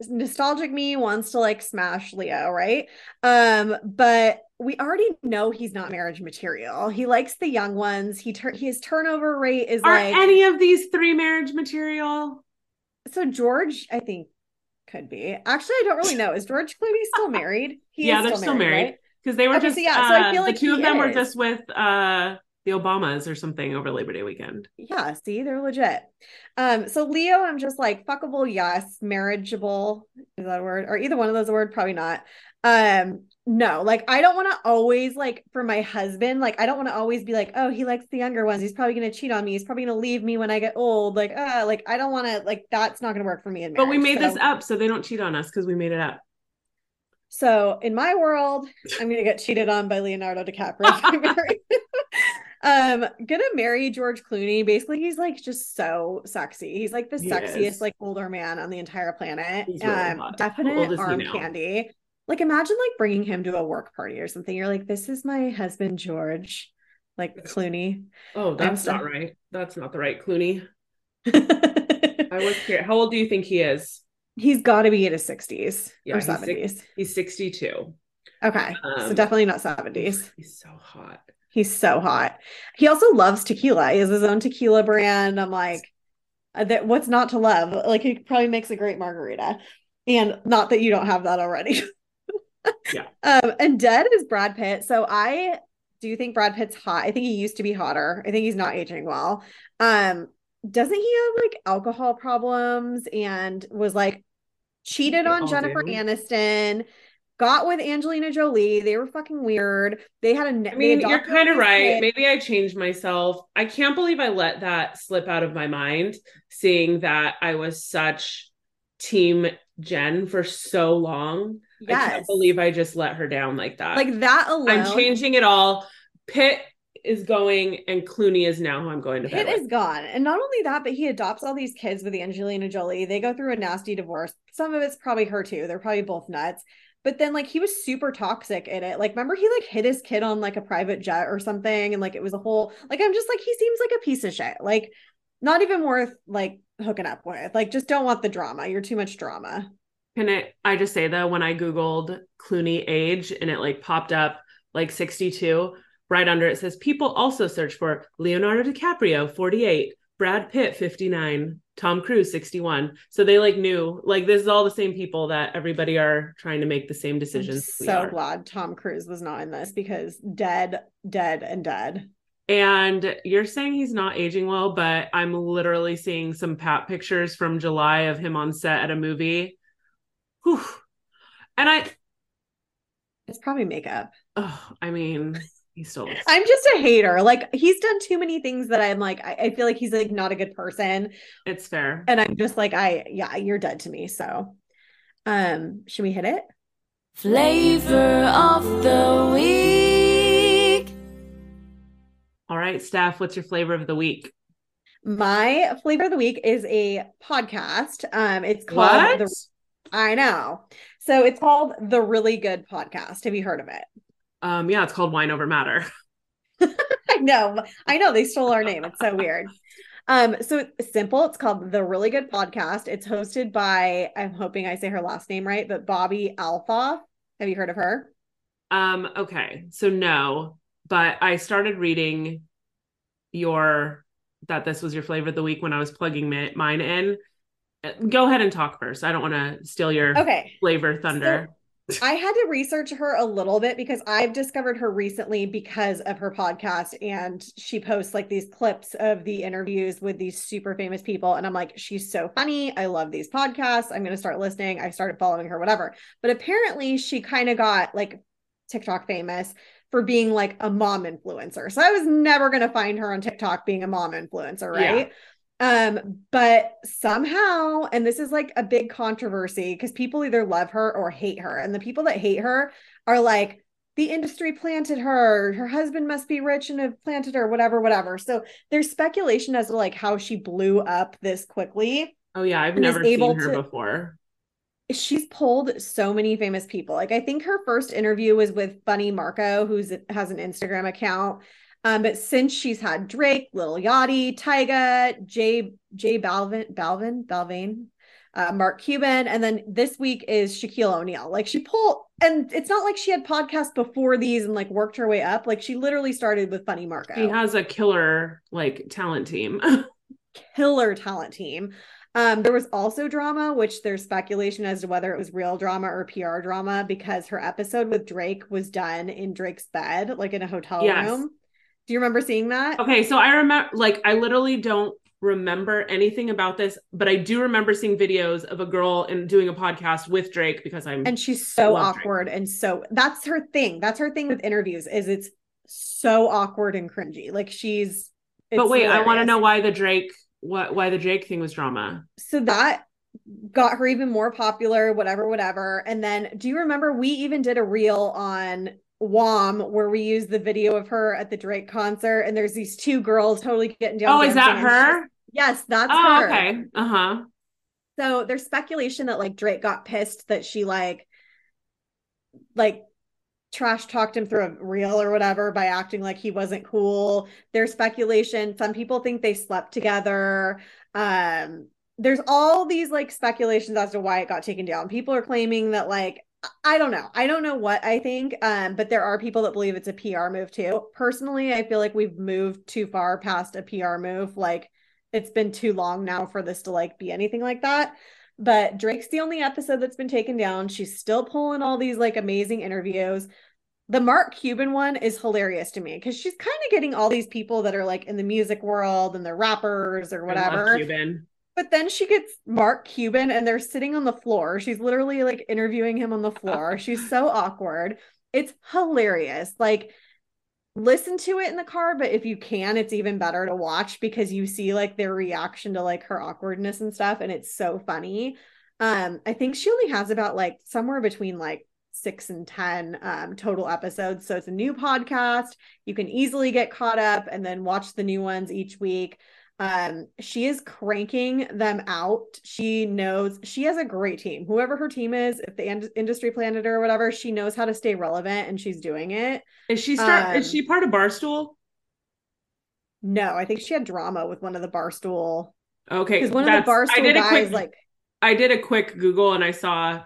nostalgic me wants to like smash Leo, right? Um, but we already know he's not marriage material. He likes the young ones. He turn his turnover rate is Are like any of these three marriage material? so George, I think could be. Actually, I don't really know. Is George Clooney still married? He Yeah, is thure still married. right? Because they were Okay, just so yeah, so I uh, feel like the two of he them were just with uh the Obamas or something over Labor Day weekend. Yeah, see, they're legit. Um, so Leo, I'm just like fuckable, yes, marriageable, is that a word? Or either one of those a word, probably not. Um, no, like I don't want to always like for my husband, like I don't want to always be like, oh, he likes the younger ones. He's probably gonna cheat on me. He's probably gonna leave me when I get old. Like, uh, like I don't want to like that's not gonna work for me in marriage. But we made So- this up so they don't cheat on us because we made it up. So in my world, I'm gonna get cheated on by Leonardo DiCaprio. If I marry. um, gonna marry George Clooney. Basically, he's like just so sexy. He's like the He sexiest is. like older man on the entire planet. He's really um. Definite arm candy. Like imagine like bringing him to a work party or something. You're like, this is my husband George, like Clooney. Oh, that's so- not right. That's not the right Clooney. I was here How old do you think he is? He's got to be in his 60s Yeah, or he's six- 70s. He's 62. Okay. so Um, definitely not 70s. He's so hot. He's so hot. He also loves tequila. He has his own tequila brand. I'm like, uh, that what's not to love? Like he probably makes a great margarita. And not that you don't have that already. Yeah. Um, and dead is Brad Pitt. So I do think Brad Pitt's hot. I think he used to be hotter. I think he's not aging well. Um, doesn't he have like alcohol problems and was like cheated on all Jennifer do. Aniston? Got with Angelina Jolie. They were fucking weird. They had a. I mean, you're kind of right. Maybe I changed myself. I can't believe I let that slip out of my mind, seeing that I was such team Jen for so long. I can't believe I just let her down like that. like that alone. I'm changing it all. Pitt is going and Clooney is now who I'm going to Pitt with. is gone. And not only that, but he adopts all these kids with Angelina Jolie. They go through a nasty divorce. Some of it's probably her too. They're probably both nuts. But then like he was super toxic in it. Like remember he like hit his kid on like a private jet or something and like it was a whole like I'm just like he seems like a piece of shit. Like not even worth like hooking up with. Like just don't want the drama. You're too much drama. Can i I just say though, when I Googled Clooney age and it like popped up like 62, right under it says people also search for Leonardo DiCaprio, 48, Brad Pitt, 59, Tom Cruise, 61. So they like knew like this is all the same people that everybody are trying to make the same decisions. so glad Tom Cruise was not in this because dead, dead, and dead. And you're saying he's not aging well, but I'm literally seeing some pat pictures from July of him on set at a movie. Whew. And I, It's probably makeup. oh, I mean, he still looks. I'm just a hater. Like he's done too many things that I'm like, I, I feel like he's like not a good person. It's fair. And I'm just like, I yeah, you're dead to me. So um, should we hit it? Flavor of the week. All right, Steph, what's your flavor of the week? My flavor of the week is a podcast. Um, it's called What? the I know. So it's called The Really Good Podcast. Have you heard of it? Um, yeah, it's called Wine Over Matter. I know. I know they stole our name. It's so weird. Um, so it's simple. It's called The Really Good Podcast. It's hosted by, I'm hoping I say her last name right, but Bobby Althoff. Have you heard of her? Um, okay, so no, but I started reading your that this was your flavor of the week when I was plugging mi- mine in. Uh, Go ahead and talk first. I don't want to steal your Okay. flavor thunder. I had to research her a little bit because I've discovered her recently because of her podcast and she posts like these clips of the interviews with these super famous people and I'm like she's so funny. I love these podcasts. I'm going to start listening. I started following her whatever. But apparently she kind of got like TikTok famous for being like a mom influencer. So I was never going to find her on TikTok being a mom influencer, Yeah. Um, but somehow, and this is like a big controversy because people either love her or hate her. And the people that hate her are like, the industry planted her, her husband must be rich and have planted her, whatever, whatever. So there's speculation as to like how she blew up this quickly. oh yeah, I've never seen her to- before. She's pulled so many famous people. Like I think her first interview was with Funny Marco, who's has an Instagram account. Um, but since she's had Drake, Lil Yachty, Tyga, Jay Jay Balvin, Balvin, Balvin, uh, Mark Cuban, and then this week is Shaquille O'Neal. Like she pulled, and it's not like she had podcasts before these and like worked her way up. Like she literally started with Funny Marco She has a killer like talent team. killer talent team. Um, there was also drama, which there's speculation as to whether it was real drama or PR drama because her episode with Drake was done in Drake's bed, like in a hotel Yes. room. Do you remember seeing that? okay, so I remember like I literally don't remember anything about this, but I do remember seeing videos of a girl and doing a podcast with Drake because I'm And she's so Love Drake. awkward and so that's her thing. That's her thing with interviews is it's so awkward and cringy. Like she's but wait, I want to know why the Drake what why the Drake thing was drama. so that got her even more popular, whatever, whatever. And then do you remember we even did a reel on WOM where we use the video of her at the Drake concert and there's these two girls totally getting down. Oh, is that her? Yes, that's Oh, her. okay. Uh-huh. So there's speculation that like Drake got pissed that she like like trash talked him through a reel or whatever by acting like he wasn't cool. There's speculation. Some people think they slept together. Um, there's all these like speculations as to why it got taken down. People are claiming that like I don't know. I don't know what I think. Um, but there are people that believe it's a PR move too. Personally, I feel like we've moved too far past a PR move. Like it's been too long now for this to like be anything like that. But Drake's the only episode that's been taken down. She's still pulling all these like amazing interviews. The Mark Cuban one is hilarious to me because she's kind of getting all these people that are like in the music world and they're rappers or whatever. Cuban. But then she gets Mark Cuban and they're sitting on the floor. She's literally like interviewing him on the floor. She's so awkward. It's hilarious. Like, listen to it in the car, but if you can, it's even better to watch because you see like their reaction to like her awkwardness and stuff. And it's so funny. Um, I think she only has about like somewhere between like six and 10 um, total episodes. So it's a new podcast. You can easily get caught up and then watch the new ones each week. Um, she is cranking them out. She knows she has a great team. Whoever her team is, if the ind- industry planet or whatever, she knows how to stay relevant and she's doing it. Is she start? Um, is she part of Barstool? No, I think she had drama with one of the Barstool. Okay, because one of the Barstool I did guys, a quick, like, I did a quick Google and I saw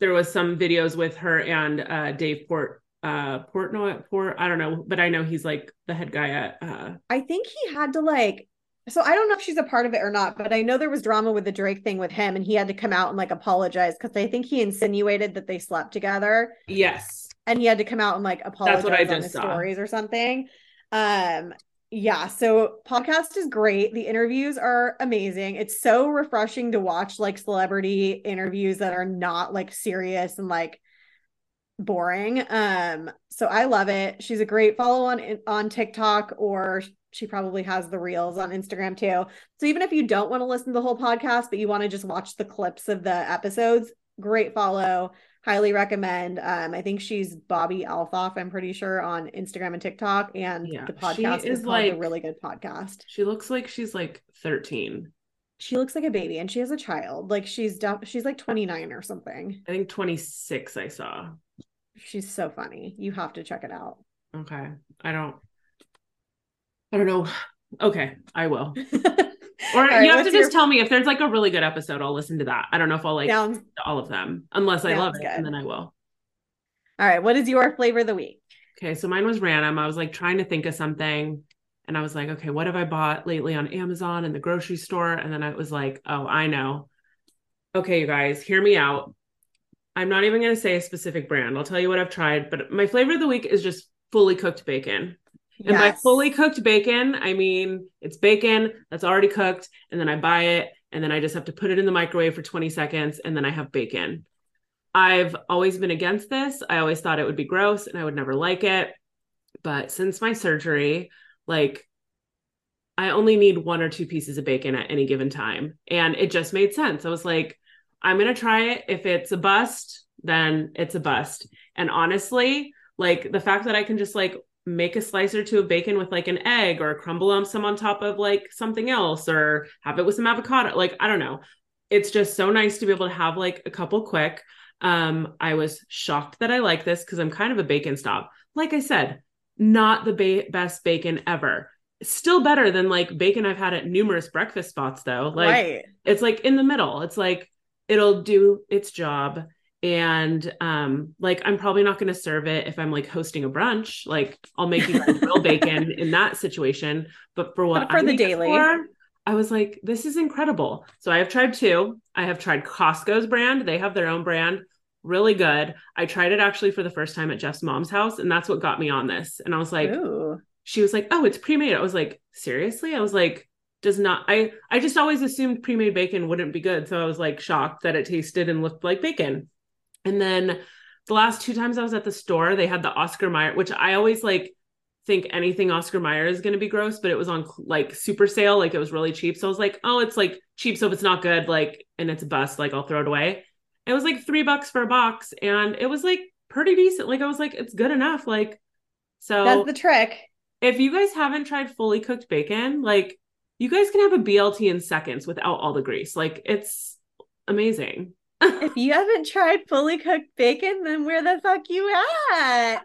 there was some videos with her and uh, Dave Port uh Portnoy Port I don't know but I know he's like the head guy at uh I think he had to like so I don't know if she's a part of it or not but I know there was drama with the Drake thing with him and he had to come out and like apologize cuz I think he insinuated that they slept together. Yes. And he had to come out and like apologize That's what on his saw. stories or something. Um yeah so podcast is great. The interviews are amazing. It's so refreshing to watch like celebrity interviews that are not like serious and like boring um so i love it she's a great follow on on tiktok or she probably has the reels on instagram too so even if you don't want to listen to the whole podcast but you want to just watch the clips of the episodes great follow highly recommend. Um, I think she's Bobby Althoff, I'm pretty sure, on Instagram and TikTok. And yeah, the podcast is, is like a really good podcast. She looks like she's like 13. She looks like a baby and she has a child. Like she's she's like 29 or something. I think 26 I saw. She's so funny. You have to check it out. Okay. I don't I don't know. Okay, I will. Or right, you have to just your... tell me if there's like a really good episode, I'll listen to that. I don't know if I'll like Sounds... all of them unless I love it, good. and then I will. All right. What is your flavor of the week? Okay. So mine was random. I was like trying to think of something and I was like, okay, what have I bought lately on Amazon and the grocery store? And then I was like, oh, I know. Okay, you guys, hear me out. I'm not even going to say a specific brand. I'll tell you what I've tried, but my flavor of the week is just fully cooked bacon. Yes. And by fully cooked bacon, I mean it's bacon that's already cooked, and then I buy it, and then I just have to put it in the microwave for 20 seconds, and then I have bacon. I've always been against this. I always thought it would be gross and I would never like it. But since my surgery, like I only need one or two pieces of bacon at any given time. And it just made sense. I was like, I'm going to try it. If it's a bust, then it's a bust. And honestly, like the fact that I can just like make a slice or two of bacon with like an egg or crumble some on top of like something else or have it with some avocado. Like, I don't know. It's just so nice to be able to have like a couple quick. Um, I was shocked that I like this because I'm kind of a bacon stop. Like I said, not the ba- best bacon ever. Still better than like bacon I've had at numerous breakfast spots though. Like right. it's like in the middle. It's like it'll do its job. And um like i'm probably not going to serve it if i'm like hosting a brunch. Like i'll make you real bacon in that situation. But for what but for I'm the daily. for, i was like this is incredible. So i have tried two. I have tried costco's brand. They have their own brand. Really good. I tried it actually for the first time at jeff's mom's house and that's what got me on this. And i was like Ooh. she was like oh it's pre-made. I was like seriously? I was like does not i i just always assumed pre-made bacon wouldn't be good so i was like shocked that it tasted and looked like bacon and then the last two times I was at the store, they had the Oscar Mayer, which I always like think anything Oscar Mayer is going to be gross, but it was on like super sale, like it was really cheap. So I was like, oh, it's like cheap, so if it's not good, like, and it's a bust, like I'll throw it away. It was like three bucks for a box, and it was like pretty decent. Like I was like, it's good enough. Like, so that's the trick. If you guys haven't tried fully cooked bacon, like you guys can have a BLT in seconds without all the grease. Like it's amazing if you haven't tried fully cooked bacon, then where the fuck you at?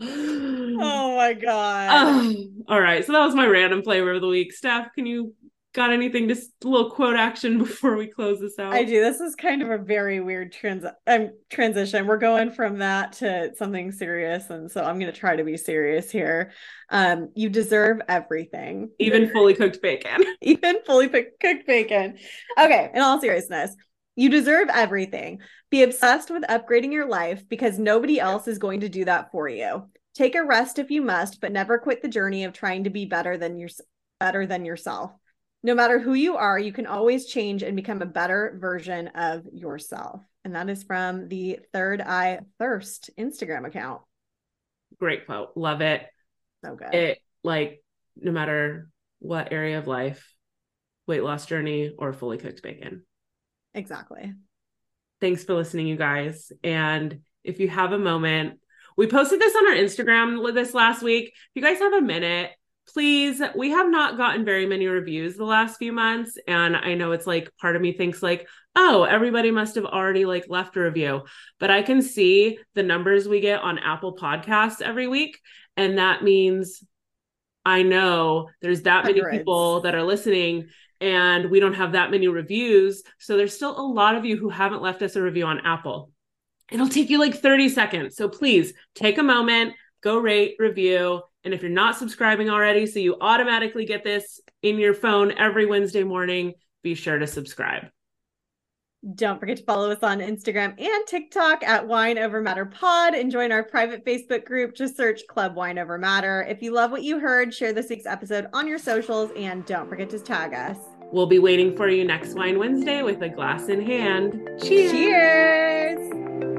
oh my god. all right. So that was my random flavor of the week. Steph, can you got anything to a little quote action before we close this out? I do. This is kind of a very weird trans um, transition. We're going from that to something serious, and so I'm going to try to be serious here. Um, you deserve everything, even fully cooked bacon. even fully cooked bacon. Okay, in all seriousness, you deserve everything. Be obsessed with upgrading your life because nobody else is going to do that for you. Take a rest if you must, but never quit the journey of trying to be better than your better than yourself. No matter who you are, you can always change and become a better version of yourself. And that is from the Third Eye Thirst Instagram account. Great quote. Love it. So good. It like no matter what area of life, weight loss journey or fully cooked bacon. Exactly. Thanks for listening, you guys. And if you have a moment, we posted this on our Instagram this last week. If you guys have a minute, please we have not gotten very many reviews the last few months and i know it's like part of me thinks like oh everybody must have already like left a review but i can see the numbers we get on apple podcasts every week and that means i know there's that Hundreds. many people that are listening and we don't have that many reviews so there's still a lot of you who haven't left us a review on apple it'll take you like 30 seconds so please take a moment go rate review and if you're not subscribing already, so you automatically get this in your phone every Wednesday morning, be sure to subscribe. Don't forget to follow us on Instagram and TikTok at Wine Over Matter Pod and join our private Facebook group. Just search Club Wine Over Matter. If you love what you heard, share this week's episode on your socials and don't forget to tag us. We'll be waiting for you next Wine Wednesday with a glass in hand. Cheers. Cheers.